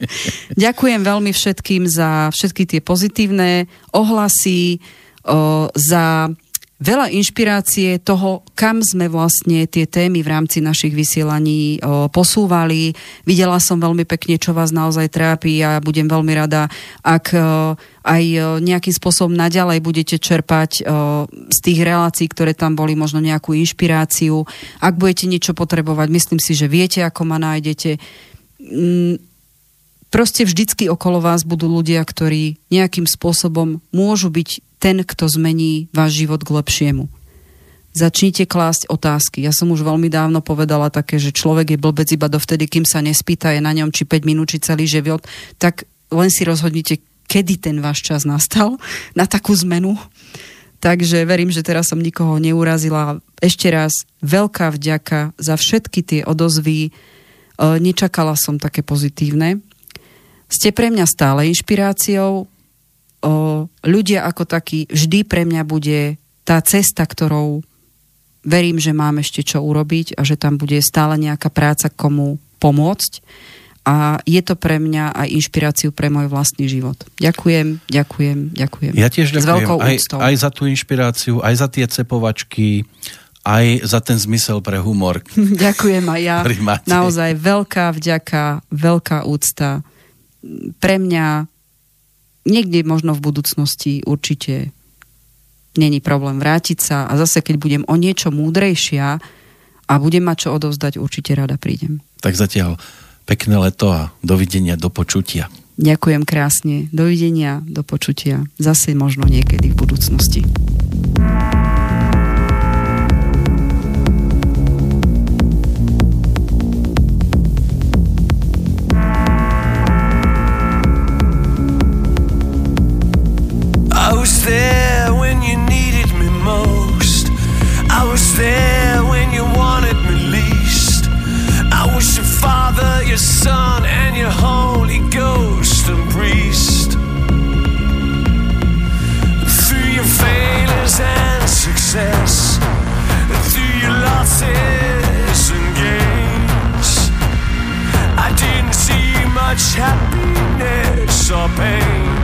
Ďakujem veľmi všetkým za všetky tie pozitívne ohlasy, o, za veľa inšpirácie toho, kam sme vlastne tie témy v rámci našich vysielaní o, posúvali. Videla som veľmi pekne, čo vás naozaj trápi a budem veľmi rada, ak o, aj o, nejakým spôsobom naďalej budete čerpať z tých relácií, ktoré tam boli, možno nejakú inšpiráciu. Ak budete niečo potrebovať, myslím si, že viete, ako ma nájdete. Mm, proste vždycky okolo vás budú ľudia, ktorí nejakým spôsobom môžu byť ten, kto zmení váš život k lepšiemu. Začnite klásť otázky. Ja som už veľmi dávno povedala také, že človek je blbec iba dovtedy, kým sa nespýta je na ňom či 5 minút, či celý život, tak len si rozhodnite, kedy ten váš čas nastal na takú zmenu. Takže verím, že teraz som nikoho neurazila. Ešte raz veľká vďaka za všetky tie odozvy. E, nečakala som také pozitívne. Ste pre mňa stále inšpiráciou o, ľudia ako takí, vždy pre mňa bude tá cesta, ktorou verím, že mám ešte čo urobiť a že tam bude stále nejaká práca komu pomôcť. A je to pre mňa aj inšpiráciu pre môj vlastný život. Ďakujem, ďakujem, ďakujem. Ja tiež ďakujem. S veľkou aj, úctou. aj za tú inšpiráciu, aj za tie cepovačky, aj za ten zmysel pre humor. ďakujem aj ja. Naozaj veľká vďaka, veľká úcta. Pre mňa niekde možno v budúcnosti určite není problém vrátiť sa a zase keď budem o niečo múdrejšia a budem mať čo odovzdať, určite rada prídem. Tak zatiaľ pekné leto a dovidenia, do počutia. Ďakujem krásne. Dovidenia, do počutia. Zase možno niekedy v budúcnosti. your Son and your Holy Ghost and priest. Through your failures and success, through your losses and gains, I didn't see much happiness or pain.